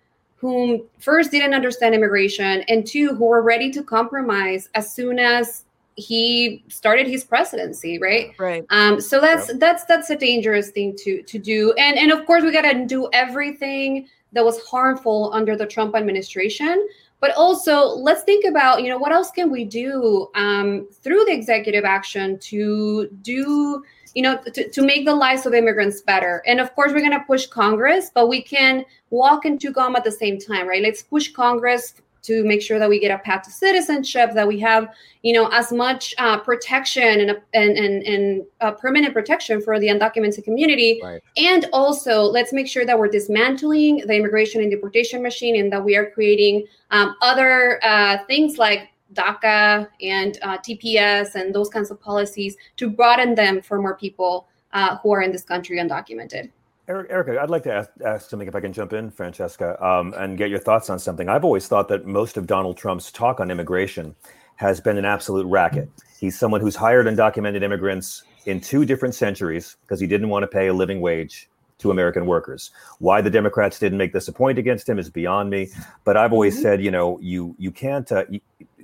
whom first didn't understand immigration and two who were ready to compromise as soon as he started his presidency right? Right. Um so that's yeah. that's that's a dangerous thing to to do. And and of course we got to do everything that was harmful under the trump administration but also let's think about you know what else can we do um, through the executive action to do you know to, to make the lives of immigrants better. And of course we're going to push congress but we can walk and chew gum at the same time right? Let's push congress to make sure that we get a path to citizenship, that we have, you know, as much uh, protection and, and, and, and uh, permanent protection for the undocumented community. Right. And also, let's make sure that we're dismantling the immigration and deportation machine and that we are creating um, other uh, things like DACA and uh, TPS and those kinds of policies to broaden them for more people uh, who are in this country undocumented. Erika, I'd like to ask, ask, something if I can jump in, Francesca, um, and get your thoughts on something. I've always thought that most of Donald Trump's talk on immigration has been an absolute racket. He's someone who's hired undocumented immigrants in two different centuries because he didn't want to pay a living wage to American workers. Why the Democrats didn't make this a point against him is beyond me. But I've always mm-hmm. said, you know, you you can't. Uh, you,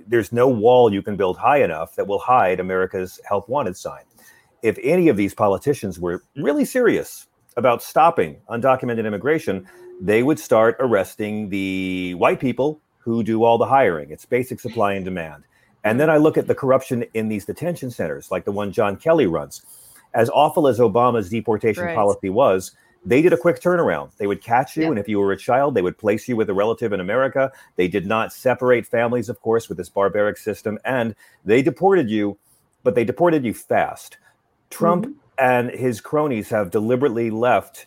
there's no wall you can build high enough that will hide America's help wanted sign. If any of these politicians were really serious about stopping undocumented immigration, they would start arresting the white people who do all the hiring. It's basic supply and demand. And then I look at the corruption in these detention centers, like the one John Kelly runs. As awful as Obama's deportation right. policy was, they did a quick turnaround. They would catch you, and if you were a child, they would place you with a relative in America. They did not separate families, of course, with this barbaric system, and they deported you, but they deported you fast. Trump mm-hmm and his cronies have deliberately left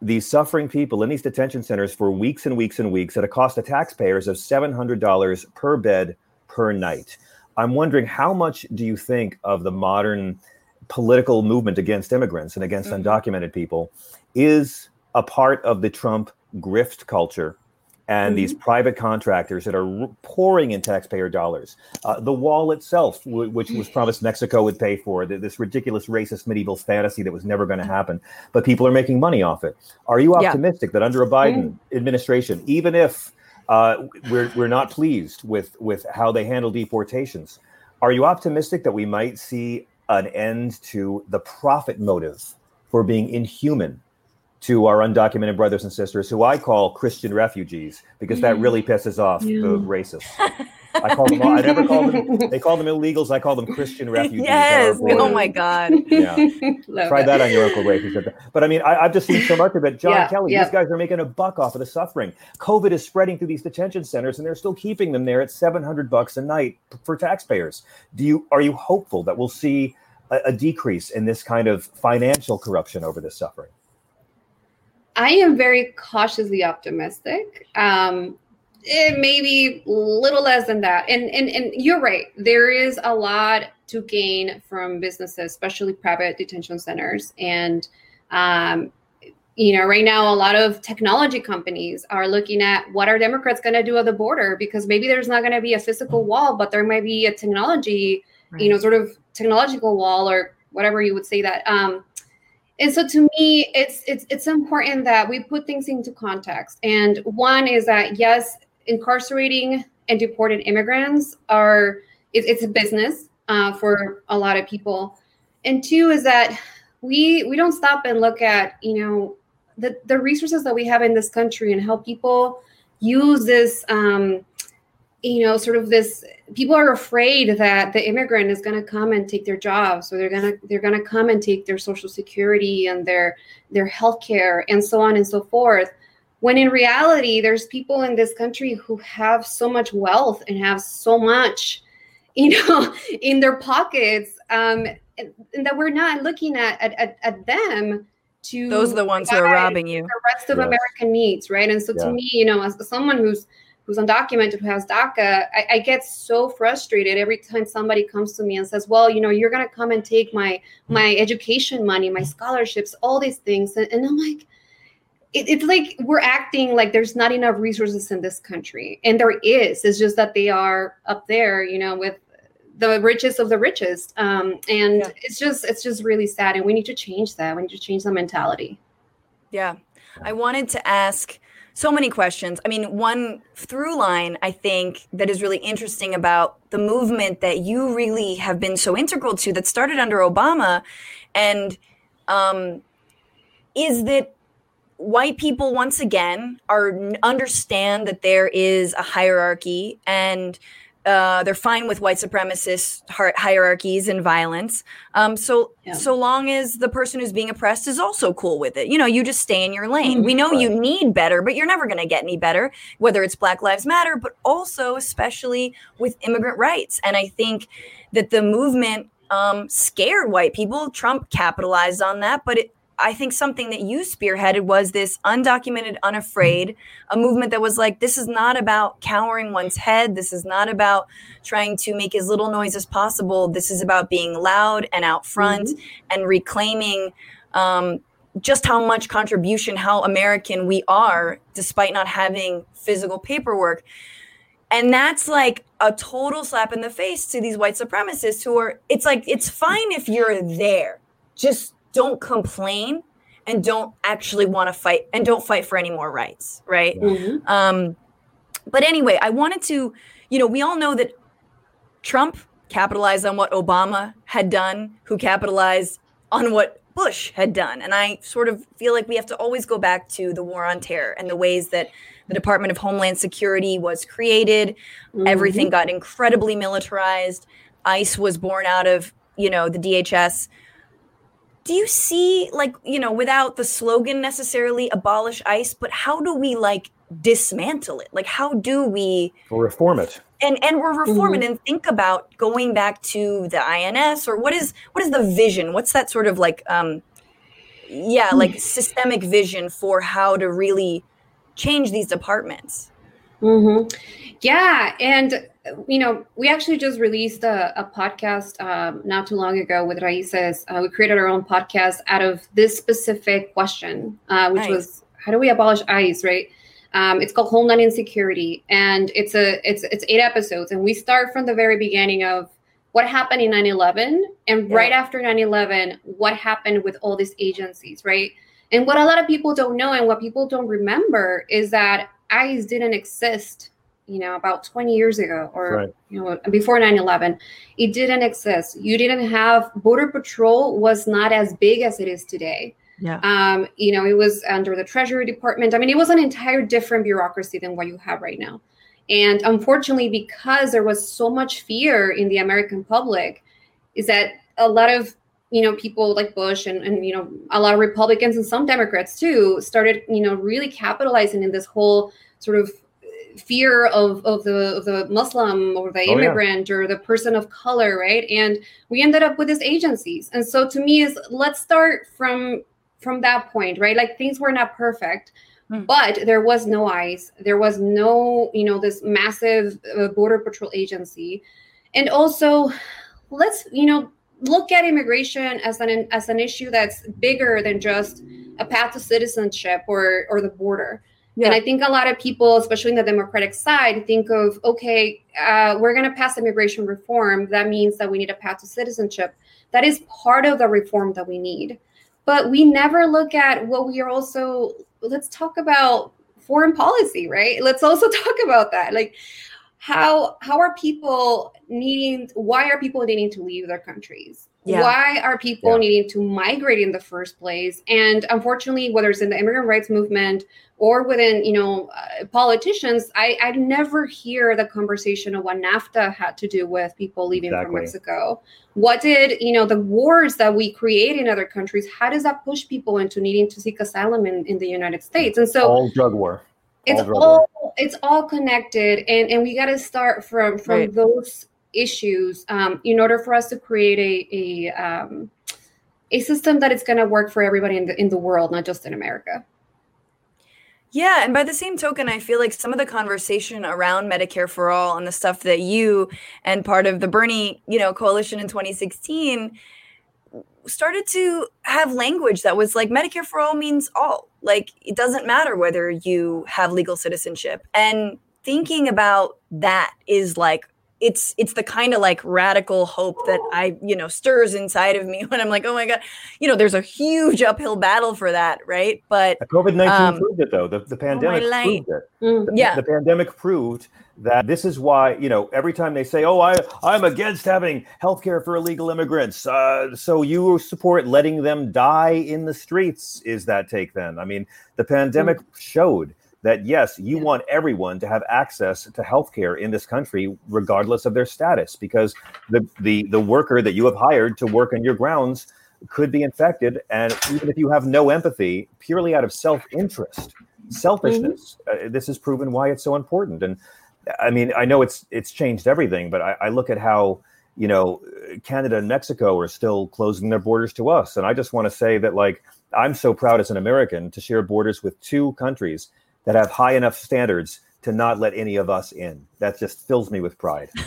these suffering people in these detention centers for weeks and weeks and weeks at a cost to taxpayers of $700 per bed per night. I'm wondering how much do you think of the modern political movement against immigrants and against mm-hmm. undocumented people is a part of the Trump grift culture and mm-hmm. these private contractors that are pouring in taxpayer dollars. Uh, the wall itself, w- which was promised Mexico would pay for, th- this ridiculous racist medieval fantasy that was never going to happen, but people are making money off it. Are you optimistic yeah. that under a Biden mm-hmm. administration, even if uh, we're, we're not pleased with, with how they handle deportations, are you optimistic that we might see an end to the profit motive for being inhuman to our undocumented brothers and sisters who I call Christian refugees because that really mm. pisses off yeah. the racists. I call them. All, I never call them. They call them illegals. I call them Christian refugees. Yes. Oh my God. Yeah. Try that on your Uncle Ray. But I mean, I, have just seen so much of it. John yeah, Kelly. Yeah. These guys are making a buck off of the suffering. COVID is spreading through these detention centers, and they're still keeping them there at seven hundred bucks a night for taxpayers. Do you are you hopeful that we'll see a, a decrease in this kind of financial corruption over this suffering? I am very cautiously optimistic. Um, it may be little less than that. And, and and you're right. There is a lot to gain from businesses, especially private detention centers. And um, you know, right now a lot of technology companies are looking at what are Democrats going to do at the border because maybe there's not going to be a physical wall, but there might be a technology, right. you know, sort of technological wall or whatever you would say that. Um, and so to me it's it's it's important that we put things into context. And one is that yes incarcerating and deported immigrants are it, it's a business uh, for a lot of people. And two is that we we don't stop and look at you know the the resources that we have in this country and how people use this um, you know sort of this people are afraid that the immigrant is going to come and take their jobs or they're going to they're going to come and take their social security and their their health care and so on and so forth when in reality there's people in this country who have so much wealth and have so much you know in their pockets um and, and that we're not looking at, at at, them to those are the ones who are robbing you the rest of yes. american needs right and so yeah. to me you know as someone who's who's undocumented who has DACA, I, I, get so frustrated every time somebody comes to me and says, "Well, you know, you're gonna come and take my my education money, my scholarships, all these things," and, and I'm like. It, it's like we're acting like there's not enough resources in this country, and there is. It's just that they are up there, you know, with the richest of the richest, um, and yeah. it's just it's just really sad. And we need to change that. We need to change the mentality. Yeah, I wanted to ask so many questions. I mean, one through line I think that is really interesting about the movement that you really have been so integral to that started under Obama, and um, is that white people once again are understand that there is a hierarchy and uh, they're fine with white supremacist hierarchies and violence. Um, so yeah. so long as the person who's being oppressed is also cool with it, you know, you just stay in your lane. Mm-hmm. We know you need better, but you're never going to get any better. Whether it's Black Lives Matter, but also especially with immigrant rights. And I think that the movement um, scared white people. Trump capitalized on that, but it I think something that you spearheaded was this undocumented, unafraid, a movement that was like, this is not about cowering one's head. This is not about trying to make as little noise as possible. This is about being loud and out front mm-hmm. and reclaiming um, just how much contribution, how American we are, despite not having physical paperwork. And that's like a total slap in the face to these white supremacists who are, it's like, it's fine if you're there. Just don't complain and don't actually want to fight and don't fight for any more rights right? Mm-hmm. um, but anyway i wanted to you know we all know that trump capitalized on what obama had done who capitalized on what bush had done. And i sort of feel like we have to always go back to the war on terror and the ways that the department of homeland security was created. Mm-hmm. everything got incredibly militarized. Ice was born out of you know the dhs do you see like you know without the slogan necessarily abolish ice but how do we like dismantle it like how do we or reform it and and we're reforming mm-hmm. and think about going back to the ins or what is what is the vision what's that sort of like um yeah hmm. like systemic vision for how to really change these departments mm-hmm. yeah and you know, we actually just released a, a podcast um, not too long ago with RAICES. Uh, we created our own podcast out of this specific question, uh, which nice. was how do we abolish ICE, right? Um, it's called Homeland Insecurity, and it's a it's it's eight episodes, and we start from the very beginning of what happened in 9-11 and yeah. right after 9-11 what happened with all these agencies right and what a lot of people don't know and what people don't remember is that ice didn't exist you know about 20 years ago or right. you know before 9-11 it didn't exist. You didn't have border patrol was not as big as it is today. Yeah. Um you know it was under the treasury department. I mean it was an entire different bureaucracy than what you have right now. And unfortunately because there was so much fear in the american public is that a lot of you know people like bush and, and you know a lot of republicans and some democrats too started you know really capitalizing in this whole sort of fear of, of the of the Muslim or the immigrant oh, yeah. or the person of color, right? And we ended up with these agencies. And so to me is let's start from from that point, right? Like things were not perfect, hmm. but there was no ICE, there was no, you know, this massive uh, border patrol agency. And also let's, you know, look at immigration as an as an issue that's bigger than just a path to citizenship or or the border yeah. And I think a lot of people, especially in the Democratic side, think of okay, uh, we're going to pass immigration reform. That means that we need a path to citizenship. That is part of the reform that we need. But we never look at what we are also, let's talk about foreign policy, right? Let's also talk about that. Like, how how are people needing why are people needing to leave their countries yeah. why are people yeah. needing to migrate in the first place and unfortunately whether it's in the immigrant rights movement or within you know uh, politicians i i never hear the conversation of what nafta had to do with people leaving exactly. from mexico what did you know the wars that we create in other countries how does that push people into needing to seek asylum in, in the united states and so all drug war it's all, all it's all connected and and we got to start from from right. those issues um, in order for us to create a a um, a system that is going to work for everybody in the in the world not just in america yeah, and by the same token, I feel like some of the conversation around Medicare for all and the stuff that you and part of the Bernie, you know, coalition in 2016 started to have language that was like Medicare for all means all. Like it doesn't matter whether you have legal citizenship. And thinking about that is like it's it's the kind of like radical hope that I you know stirs inside of me when I'm like, oh my god, you know, there's a huge uphill battle for that, right? But COVID nineteen um, proved it though. The, the pandemic oh proved it. Mm, the, yeah, the pandemic proved that this is why you know every time they say, oh, I I'm against having health care for illegal immigrants, uh, so you support letting them die in the streets. Is that take then? I mean, the pandemic mm. showed that yes, you yeah. want everyone to have access to health care in this country, regardless of their status, because the, the, the worker that you have hired to work on your grounds could be infected. And even if you have no empathy, purely out of self interest, selfishness, mm-hmm. uh, this has proven why it's so important. And I mean, I know it's it's changed everything, but I, I look at how you know Canada and Mexico are still closing their borders to us, and I just want to say that like I'm so proud as an American to share borders with two countries that have high enough standards to not let any of us in. That just fills me with pride.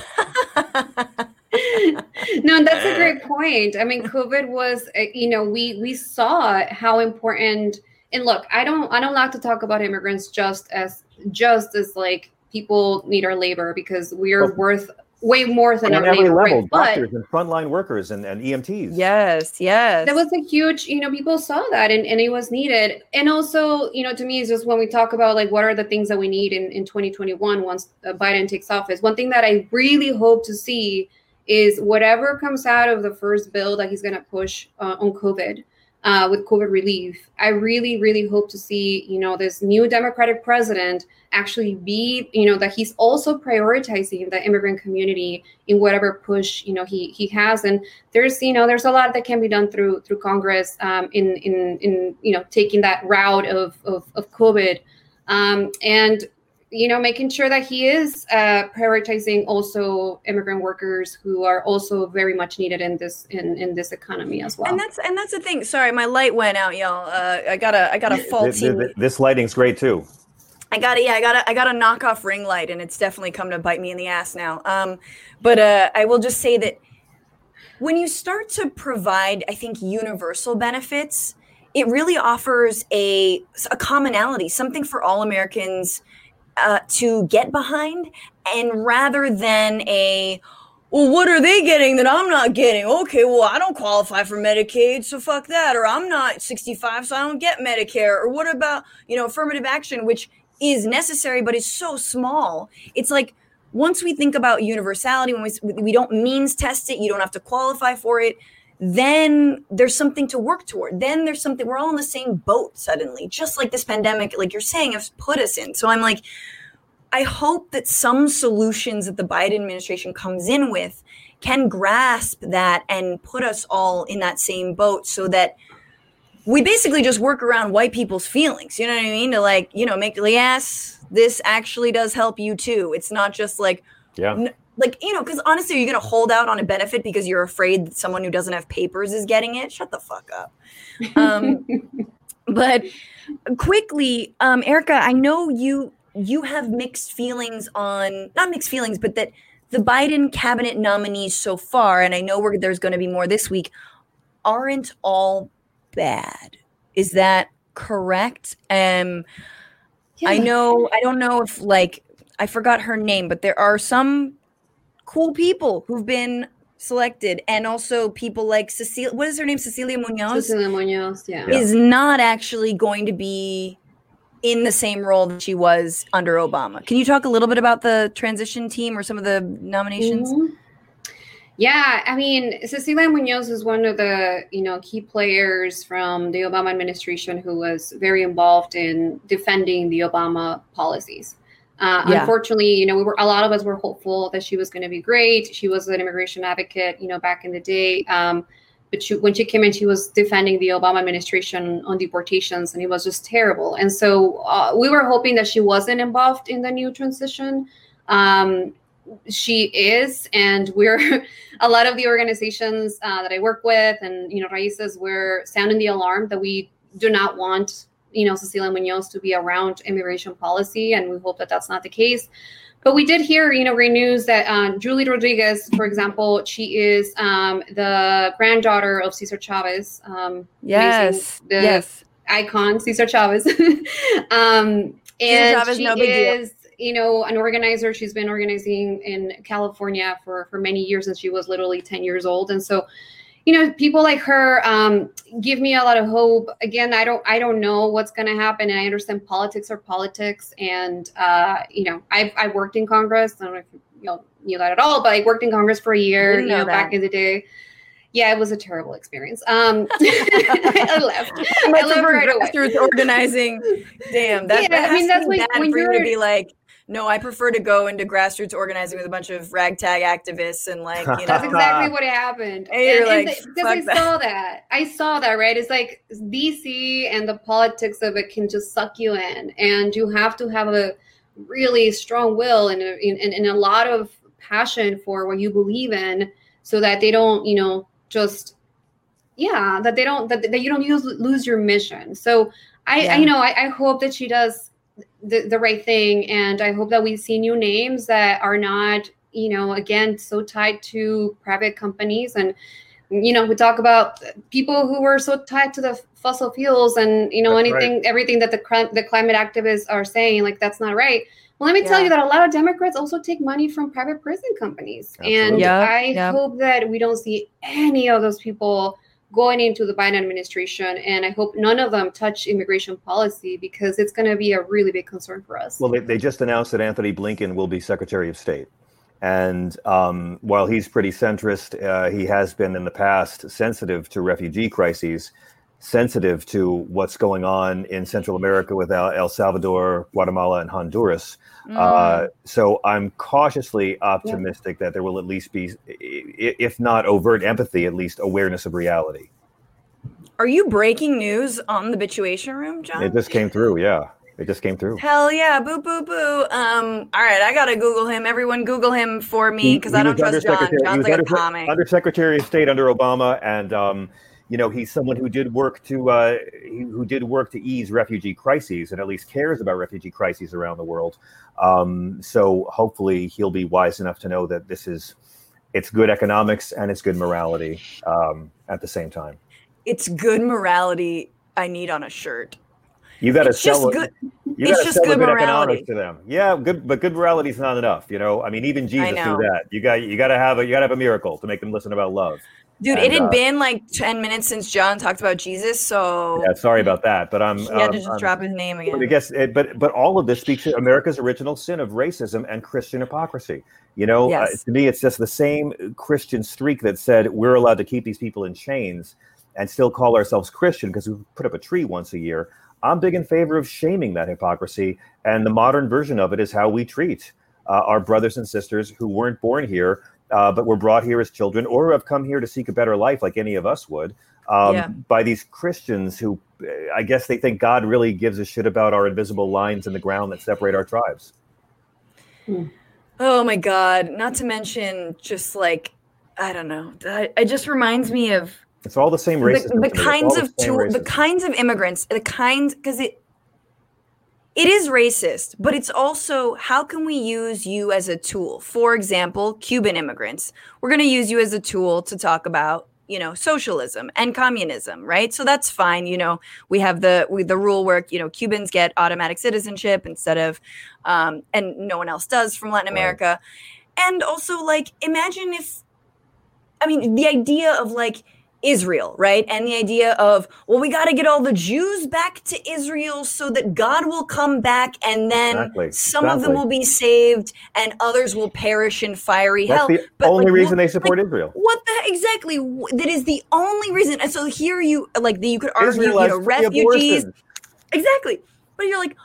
no, that's a great point. I mean, COVID was, uh, you know, we we saw how important. And look, I don't I don't like to talk about immigrants just as just as like people need our labor because we are well, worth way more than on every level, rate, doctors and frontline workers and, and EMTs. Yes, yes. That was a huge, you know, people saw that and, and it was needed. And also, you know, to me, is just when we talk about like what are the things that we need in, in 2021 once uh, Biden takes office, one thing that I really hope to see is whatever comes out of the first bill that he's going to push uh, on COVID uh, with COVID relief. I really, really hope to see, you know, this new Democratic president actually be, you know, that he's also prioritizing the immigrant community in whatever push, you know, he he has. And there's, you know, there's a lot that can be done through through Congress um, in in in you know taking that route of of, of COVID. Um, and you know, making sure that he is uh, prioritizing also immigrant workers who are also very much needed in this in, in this economy as well. And that's and that's the thing. Sorry, my light went out, y'all. Uh, I got a I got a faulty. This, this lighting's great too. I got it. Yeah, I got a I got a knockoff ring light, and it's definitely come to bite me in the ass now. Um, but uh, I will just say that when you start to provide, I think universal benefits, it really offers a a commonality, something for all Americans uh, to get behind, and rather than a well, what are they getting that I'm not getting? Okay, well, I don't qualify for Medicaid, so fuck that. Or I'm not 65, so I don't get Medicare. Or what about, you know, affirmative action, which is necessary, but is so small. It's like once we think about universality, when we, we don't means test it, you don't have to qualify for it then there's something to work toward. Then there's something, we're all in the same boat suddenly, just like this pandemic, like you're saying, has put us in. So I'm like, I hope that some solutions that the Biden administration comes in with can grasp that and put us all in that same boat so that we basically just work around white people's feelings. You know what I mean? To like, you know, make, yes, this actually does help you too. It's not just like, yeah. N- like you know because honestly you're going to hold out on a benefit because you're afraid that someone who doesn't have papers is getting it? Shut the fuck up. Um, but quickly um, erika i know you you have mixed feelings on not mixed feelings but that the biden cabinet nominees so far and i know there's going to be more this week aren't all bad. Is that correct? Um yeah. i know i don't know if like I forgot her name, but there are some cool people who've been selected and also people like Cecilia what is her name Cecilia Munoz Cecilia Munoz yeah is not actually going to be in the same role that she was under Obama. Can you talk a little bit about the transition team or some of the nominations? Mm-hmm. Yeah, I mean, Cecilia Munoz is one of the you know key players from the Obama administration who was very involved in defending the Obama policies. Uh, yeah. Unfortunately, you know, we were a lot of us were hopeful that she was going to be great. She was an immigration advocate, you know, back in the day. Um, but she, when she came in, she was defending the Obama administration on deportations, and it was just terrible. And so uh, we were hoping that she wasn't involved in the new transition. Um, she is, and we're a lot of the organizations uh, that I work with, and you know, RAICES, we're sounding the alarm that we do not want you know, Cecilia Munoz to be around immigration policy, and we hope that that's not the case. But we did hear, you know, great news that uh, Julie Rodriguez, for example, she is um, the granddaughter of Cesar Chavez. Um, yes, yes, icon Cesar Chavez. um, and Chavez, she no is, you know, an organizer. She's been organizing in California for for many years, and she was literally ten years old. And so, you know, people like her um, give me a lot of hope. Again, I don't I don't know what's going to happen, and I understand politics are politics. And uh, you know, I've I worked in Congress. I don't know if you know, knew that at all, but I worked in Congress for a year. You know, know back in the day yeah, it was a terrible experience. Um, I left. I left right grassroots organizing. Damn, that, yeah, that I mean that's like when for you to be like, no, I prefer to go into grassroots organizing with a bunch of ragtag activists and like, you know. That's exactly what happened. And you're and, like, because I that. saw that. I saw that, right? It's like DC and the politics of it can just suck you in, and you have to have a really strong will and, and, and a lot of passion for what you believe in so that they don't, you know, just yeah that they don't that, that you don't use, lose your mission so i, yeah. I you know I, I, hope that she does the, the right thing and i hope that we see new names that are not you know again so tied to private companies and you know we talk about people who were so tied to the fossil fuels and you know that's anything right. everything that the the climate activists are saying like that's not right well, let me yeah. tell you that a lot of Democrats also take money from private prison companies. Absolutely. And yeah, I yeah. hope that we don't see any of those people going into the Biden administration. And I hope none of them touch immigration policy because it's going to be a really big concern for us. Well, they, they just announced that Antony Blinken will be Secretary of State. And um, while he's pretty centrist, uh, he has been in the past sensitive to refugee crises sensitive to what's going on in Central America with El, Salvador, Guatemala, and Honduras. Mm. Uh, so I'm cautiously optimistic yeah. that there will at least be, if not overt empathy, at least awareness of reality. Are you breaking news on the Bitchuation Room, John? It just came through. Yeah, it just came through. Hell yeah! Boo boo boo. Um. All right, I gotta Google him. Everyone, Google him for me because I don't trust John. John's like under, a comic. Undersecretary of State under Obama, and um, you know he's someone who did work to uh, who did work to ease refugee crises and at least cares about refugee crises around the world. Um, so hopefully he'll be wise enough to know that this is it's good economics and it's good morality um, at the same time. It's good morality. I need on a shirt. You got to sell it. You got to sell good, good economics to them. Yeah, good, but good morality is not enough. You know, I mean, even Jesus do that. You got you got to have a you got to have a miracle to make them listen about love. Dude, and, it had uh, been like 10 minutes since John talked about Jesus, so Yeah, sorry about that, but I'm Yeah, um, to just um, drop his name again. I guess it, but but all of this speaks to America's original sin of racism and Christian hypocrisy. You know, uh, yes. uh, to me it's just the same Christian streak that said we're allowed to keep these people in chains and still call ourselves Christian because we put up a tree once a year. I'm big in favor of shaming that hypocrisy, and the modern version of it is how we treat uh, our brothers and sisters who weren't born here uh, but were brought here as children or have come here to seek a better life like any of us would um, yeah. by these Christians who I guess they think God really gives a shit about our invisible lines in the ground that separate our tribes. Hmm. Oh my God. Not to mention just like, I don't know. It just reminds me of it's all the same racism. The, the kinds of the, the kinds of immigrants, the kinds because it it is racist, but it's also how can we use you as a tool? For example, Cuban immigrants. We're going to use you as a tool to talk about, you know, socialism and communism, right? So that's fine. You know, we have the we, the rule where you know Cubans get automatic citizenship instead of, um, and no one else does from Latin America, right. and also like imagine if, I mean, the idea of like Israel, right? And the idea of, well, we got to get all the Jews back to Israel so that God will come back and then exactly. some exactly. of them will be saved and others will perish in fiery hell. That's hell. the but only like, reason what, they support like, Israel. What the exactly? That is the only reason. And so here you like you could argue, you know, refugees. Exactly. But you're like,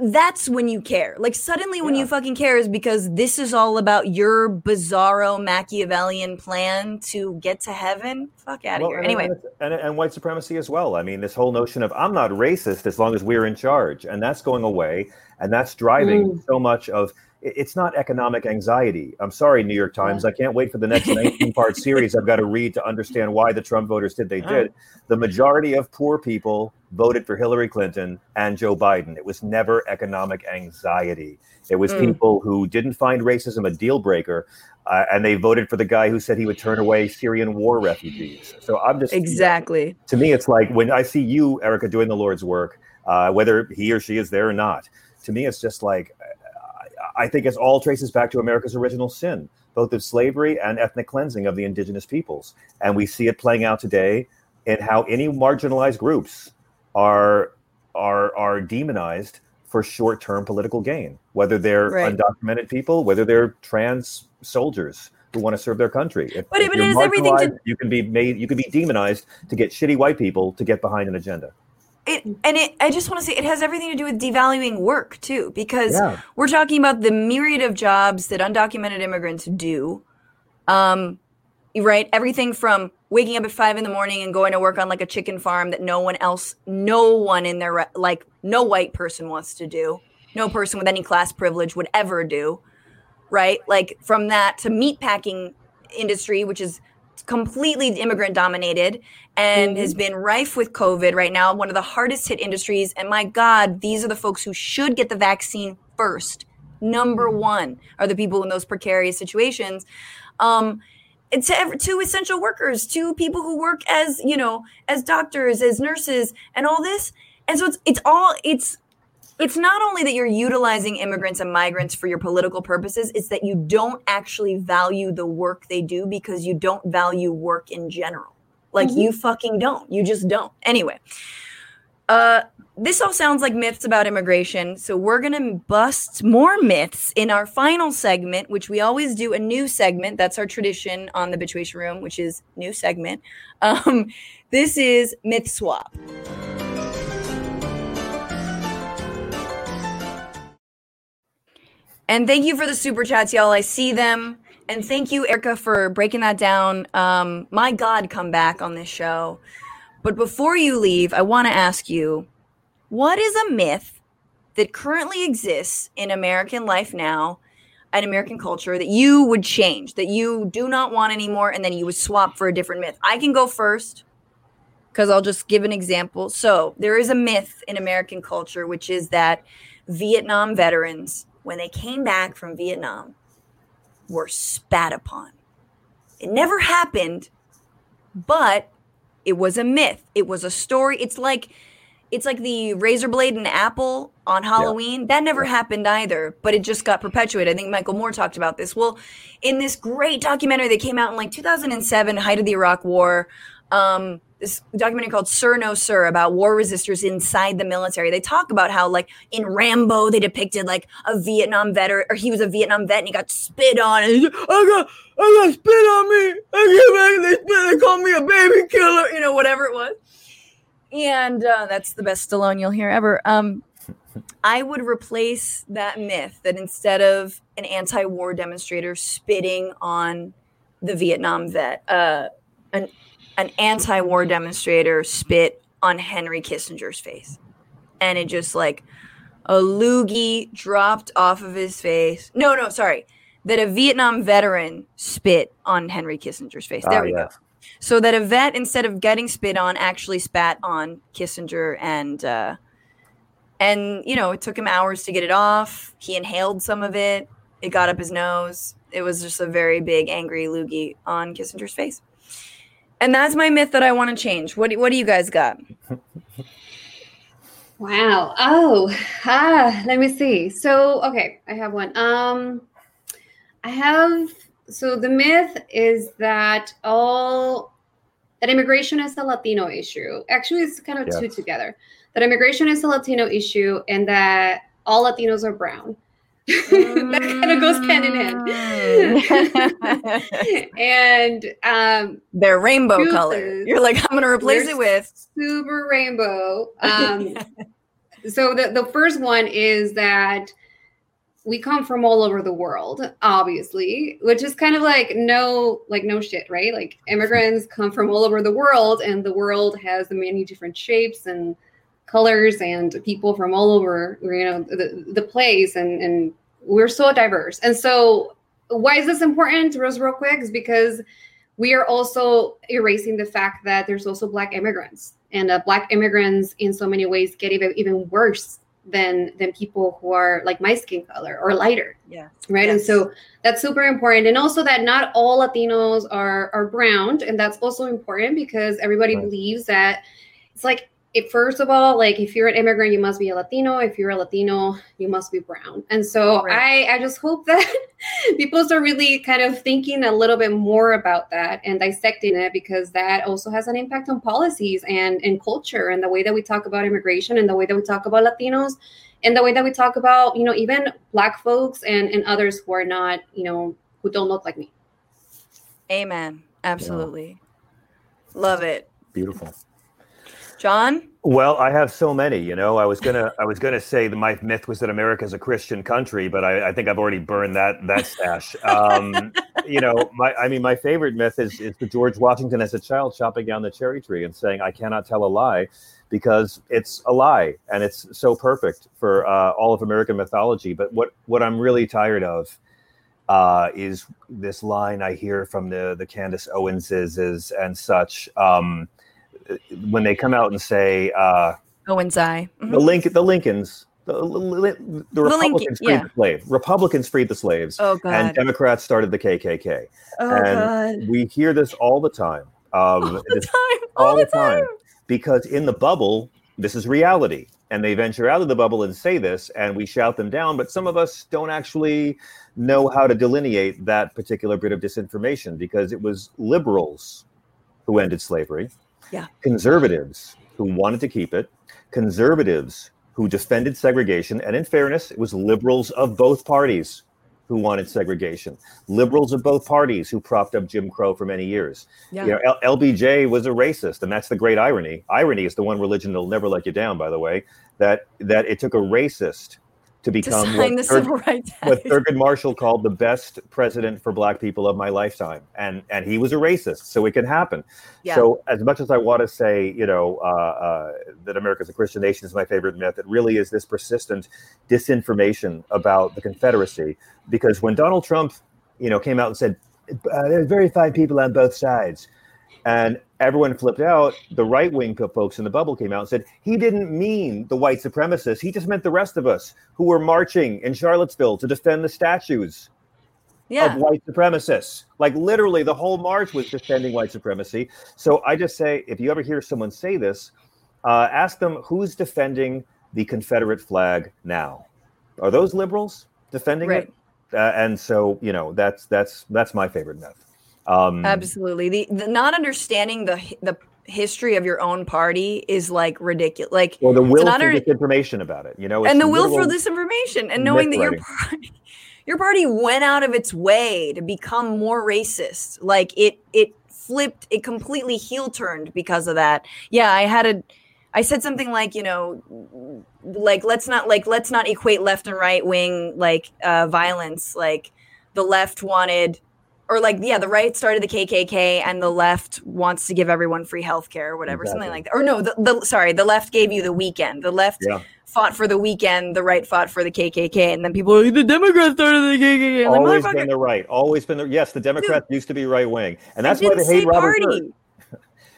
that's when you care. Like suddenly when yeah. you fucking care is because this is all about your bizarro Machiavellian plan to get to heaven. Fuck out of well, here. And, anyway. And, and, white supremacy as well. I mean, this whole notion of I'm not racist as long as we're in charge. And that's going away. And that's driving mm. so much of it's not economic anxiety. I'm sorry, New York Times. Yeah. I can't wait for the next 19 part series I've got to read to understand why the Trump voters did they did. The majority of poor people voted for Hillary Clinton and Joe Biden. It was never economic anxiety. It was mm. people who didn't find racism a deal breaker, uh, and they voted for the guy who said he would turn away Syrian war refugees. So I'm just exactly. To me, it's like when I see you, Erika, doing the Lord's work, uh, whether he or she is there or not. To me, it's just like I think it's all traces back to America's original sin, both of slavery and ethnic cleansing of the indigenous peoples. And we see it playing out today in how any marginalized groups are are are demonized for short-term political gain, whether they're Right. undocumented people, whether they're trans soldiers who want to serve their country. If, But it- if it has everything to- you can be made you can be demonized to get shitty white people to get behind an agenda. it and it i just want to say it has everything to do with devaluing work too because Yeah. we're talking about the myriad of jobs that undocumented immigrants do um right everything from waking up at five in the morning and going to work on like a chicken farm that no one else no one in their like no white person wants to do. No person with any class privilege would ever do right? Like from that to meat packing industry which is completely immigrant dominated and has been rife with covid right now one of the hardest hit industries. And my god these are the folks who should get the vaccine first. Number one are the people in those precarious situations. Um to, to essential workers to people who work as you know as doctors as nurses and all this. And so it's it's all it's it's not only that you're utilizing immigrants and migrants for your political purposes it's that you don't actually value the work they do because you don't value work in general. Like you fucking don't. You just don't. Anyway uh this all sounds like myths about immigration so we're gonna bust more myths in our final segment which we always do a new segment that's our tradition on the bitchuation room which is new segment um this is myth swap And thank you for the super chats, y'all. I see them. And thank you, Erika, for breaking that down. Um, my God, come back on this show. But before you leave, I want to ask you what is a myth that currently exists in American life now and American culture that you would change, that you do not want anymore, and then you would swap for a different myth? I can go first because I'll just give an example. So, there is a myth in American culture, which is that Vietnam veterans, when they came back from Vietnam, were spat upon. It never happened, but it was a myth. It was a story. It's like it's like the razor blade and apple on Halloween. That never happened either, but it just got perpetuated. I think Michael Moore talked about this. Well, in this great documentary that came out in like 2007, height of the Iraq War, um, this documentary called Sir No Sir about war resistors inside the military. They talk about how, like in Rambo, they depicted like a Vietnam veteran, or he was a Vietnam vet and he got spit on, and like, I got, I got spit on me. I came back and they spit. They called me a baby killer, you know, whatever it was. And uh, that's the best Stallone you'll hear ever. Um, I would replace that myth that instead of an anti-war demonstrator spitting on the Vietnam vet, uh, an an anti-war demonstrator spit on Henry Kissinger's face, and it just like a loogie dropped off of his face. No, no, sorry, that a Vietnam veteran spit on Henry Kissinger's face. There Ah, we go. So that a vet, instead of getting spit on, actually spat on Kissinger, and uh, and you know it took him hours to get it off. He inhaled some of it. It got up his nose. It was just a very big angry loogie on Kissinger's face. And that's my myth that I want to change. What what do you guys got? Wow. Oh, ah, let me see. So, okay, I have one. Um, I have so the myth is that all that immigration is a Latino issue. Actually, it's kind of Yeah. two together. That immigration is a Latino issue, and that all Latinos are brown. that kind of goes hand in hand. and um, They're rainbow color. You're like, I'm going to replace it with. super rainbow. Um, so the, the first one is that we come from all over the world, obviously, which is kind of like no, like no shit, right? Like immigrants come from all over the world, and the world has many different shapes and colors and people from all over, you know, the, the place, and and we're so diverse. And so, why is this important, Rose? Real quick, is because we are also erasing the fact that there's also black immigrants and uh, black immigrants in so many ways get even even worse than than people who are like my skin color or lighter Yeah. right and so that's super important and also that not all latinos are are brown and that's also important because everybody Right. believes that it's like it, first of all, like if you're an immigrant, you must be a Latino. If you're a Latino, you must be brown. And so right. I, I just hope that people start really kind of thinking a little bit more about that and dissecting it because that also has an impact on policies and, and culture and the way that we talk about immigration and the way that we talk about Latinos and the way that we talk about, you know, even black folks and, and others who are not, you know, who don't look like me. Amen. Absolutely. Yeah. Love it. Beautiful. John? Well, I have so many. You know, I was gonna, I was gonna say that my myth was that America is a Christian country, but I, I think I've already burned that that stash. Um, you know, my, I mean, my favorite myth is is the George Washington as a child chopping down the cherry tree and saying, "I cannot tell a lie," because it's a lie and it's so perfect for uh, all of American mythology. But what what I'm really tired of uh, is this line I hear from the the Candace Owenses is and such. Um, when they come out and say uh, Owens I mm-hmm. the Lincoln the Lincolns the, the, the Republicans freed yeah. the slaves. Republicans freed the slaves. Oh, God. And Democrats started the KKK. Oh, and God. we hear this all the time. Um, all the time. All, all the time. time. Because in the bubble, this is reality. And they venture out of the bubble and say this, and we shout them down. But some of us don't actually know how to delineate that particular bit of disinformation because it was liberals who ended slavery yeah. conservatives who wanted to keep it, conservatives who defended segregation, and in fairness, it was liberals of both parties who wanted segregation, liberals of both parties who propped up Jim Crow for many years. Yeah. You know, L- LBJ was a racist, and that's the great irony. Irony is the one religion that'll never let you down. By the way, that that it took a racist to become to what, Thurgood, what Thurgood Marshall called the best president for black people of my lifetime. And and he was a racist, so it can happen. Yeah. So as much as I want to say, you know, uh, uh, that America's a Christian nation is my favorite myth, it really is this persistent disinformation about the Confederacy. Because when Donald Trump, you know, came out and said, uh, there's very fine people on both sides. And everyone flipped out. The right wing folks in the bubble came out and said he didn't mean the white supremacists. He just meant the rest of us who were marching in Charlottesville to defend the statues yeah. of white supremacists. Like literally, the whole march was defending white supremacy. So I just say, if you ever hear someone say this, uh, ask them who's defending the Confederate flag now. Are those liberals defending right. it? Uh, and so you know that's that's that's my favorite myth. Um, Absolutely. The, the not understanding the the history of your own party is like ridiculous. Like, well, the will for under- disinformation about it, you know, and the will for disinformation, and knowing that your party, your party went out of its way to become more racist. Like it, it flipped, it completely heel turned because of that. Yeah, I had a. I said something like, you know, like let's not like let's not equate left and right wing like uh, violence. Like the left wanted or like yeah the right started the kkk and the left wants to give everyone free health care or whatever exactly. something like that or no the, the sorry the left gave you the weekend the left yeah. fought for the weekend the right fought for the kkk and then people the democrats started the kkk always like, been the right always been the yes the democrats Dude, used to be right wing and that's why they hate Robert Byrd.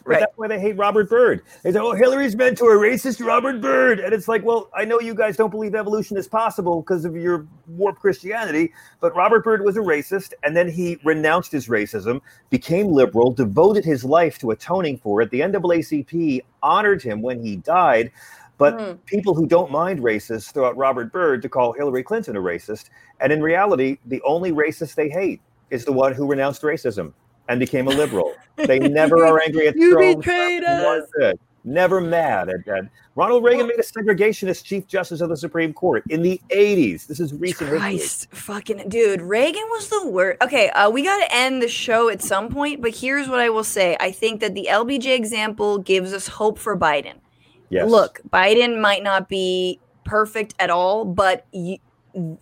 Right. that's why they hate Robert Byrd. They say, "Oh, Hillary's mentor, racist Robert Byrd," and it's like, well, I know you guys don't believe evolution is possible because of your warped Christianity, but Robert Byrd was a racist, and then he renounced his racism, became liberal, devoted his life to atoning for it. The NAACP honored him when he died. But mm. people who don't mind racists throw out Robert Byrd to call Hillary Clinton a racist. And in reality, the only racist they hate is the one who renounced racism and became a liberal. They never are angry at you betrayed us. Never mad at that. Ronald Reagan well, made a segregationist chief justice of the Supreme Court in the 80s. This is recent Christ, history. fucking dude, Reagan was the worst. Okay, uh, we got to end the show at some point, but here's what I will say. I think that the LBJ example gives us hope for Biden. Yes. Look, Biden might not be perfect at all, but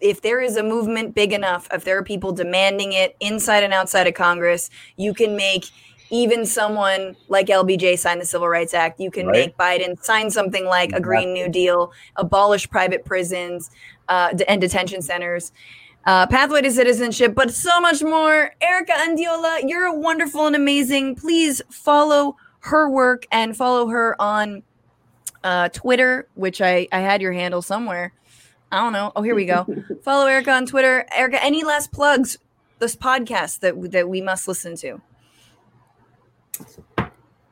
if there is a movement big enough, if there are people demanding it inside and outside of Congress, you can make even someone like LBJ sign the Civil Rights Act. You can right. make Biden sign something like a Green New Deal, abolish private prisons uh, and detention centers. Uh, pathway to citizenship, but so much more. Erika Andiola, you're wonderful and amazing. Please follow her work and follow her on uh, Twitter, which I, I had your handle somewhere. I don't know. Oh, here we go. Follow Erika on Twitter. Erika, any last plugs? This podcast that that we must listen to.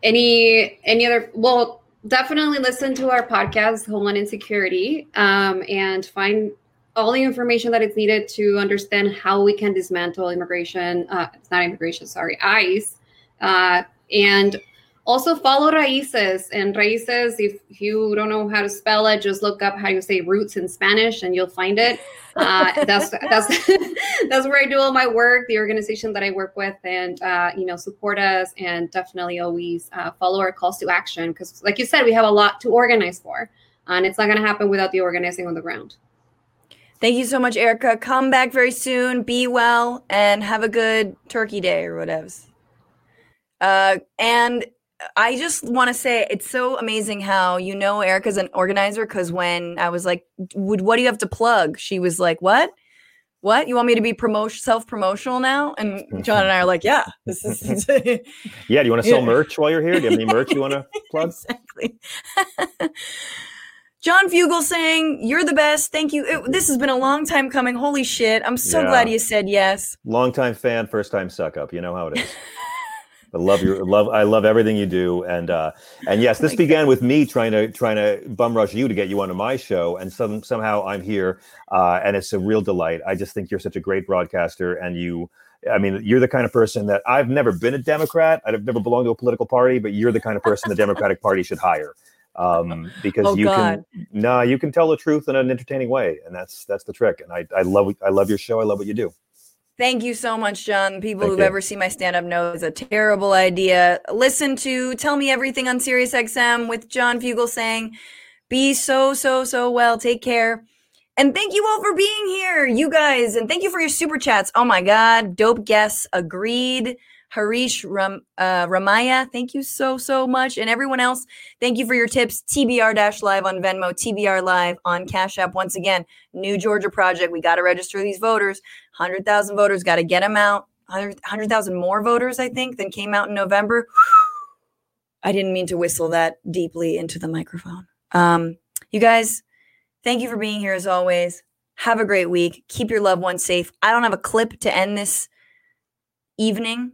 Any any other? Well, definitely listen to our podcast, Homeland Insecurity, um, and find all the information that is needed to understand how we can dismantle immigration. Uh, it's not immigration, sorry, ICE. Uh, and also follow RAICES. And RAICES, if you don't know how to spell it, just look up how you say roots in Spanish and you'll find it. Uh, that's that's that's where I do all my work, the organization that I work with, and uh, you know support us and definitely always uh, follow our calls to action because, like you said, we have a lot to organize for, and it's not going to happen without the organizing on the ground. Thank you so much, Erika. Come back very soon. Be well and have a good Turkey Day or whatever. Uh, and I just want to say it's so amazing how you know Erika's an organizer because when I was like, "Would what do you have to plug?" She was like, "What? What? You want me to be promotion self promotional now?" And John and I are like, "Yeah, this is." yeah, do you want to sell merch while you're here? Do you have any merch you want to plug? exactly. John Fugelsang, You're the best. Thank you. It, this has been a long time coming. Holy shit. I'm so yeah. glad you said yes. Long time fan, first time suck up. You know how it is. I love your love. I love everything you do, and uh, and yes, this began with me trying to trying to bum rush you to get you onto my show, and some somehow I'm here, uh, and it's a real delight. I just think you're such a great broadcaster, and you. I mean, you're the kind of person that I've never been a Democrat. I've never belonged to a political party, but you're the kind of person the Democratic Party should hire um, because oh, you God. can no, nah, you can tell the truth in an entertaining way, and that's that's the trick. And I I love I love your show. I love what you do. Thank you so much, John. People Thank who've you. ever seen my stand up know it's a terrible idea. Listen to Tell Me Everything on SiriusXM with John Fugelsang, Be so, so, so well. Take care. And thank you all for being here, you guys. And thank you for your super chats. Oh my God. Dope guests. Agreed. Harish Ram, uh, Ramaya, thank you so, so much. And everyone else, thank you for your tips. TBR Dash Live on Venmo, TBR Live on Cash App. Once again, New Georgia Project. We got to register these voters. 100,000 voters, got to get them out. 100,000 more voters, I think, than came out in November. I didn't mean to whistle that deeply into the microphone. Um, you guys, thank you for being here as always. Have a great week. Keep your loved ones safe. I don't have a clip to end this evening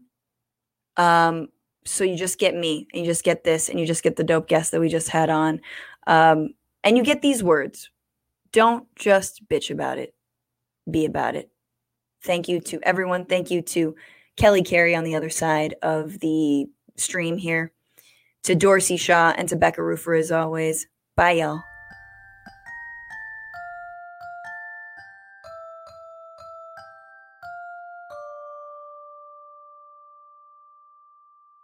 um, so you just get me, and you just get this, and you just get the dope guest that we just had on, um, and you get these words. Don't just bitch about it, be about it. Thank you to everyone. Thank you to Kelly Carey on the other side of the stream here, to Dorsey Shaw, and to Becca Rufer as always. Bye, y'all.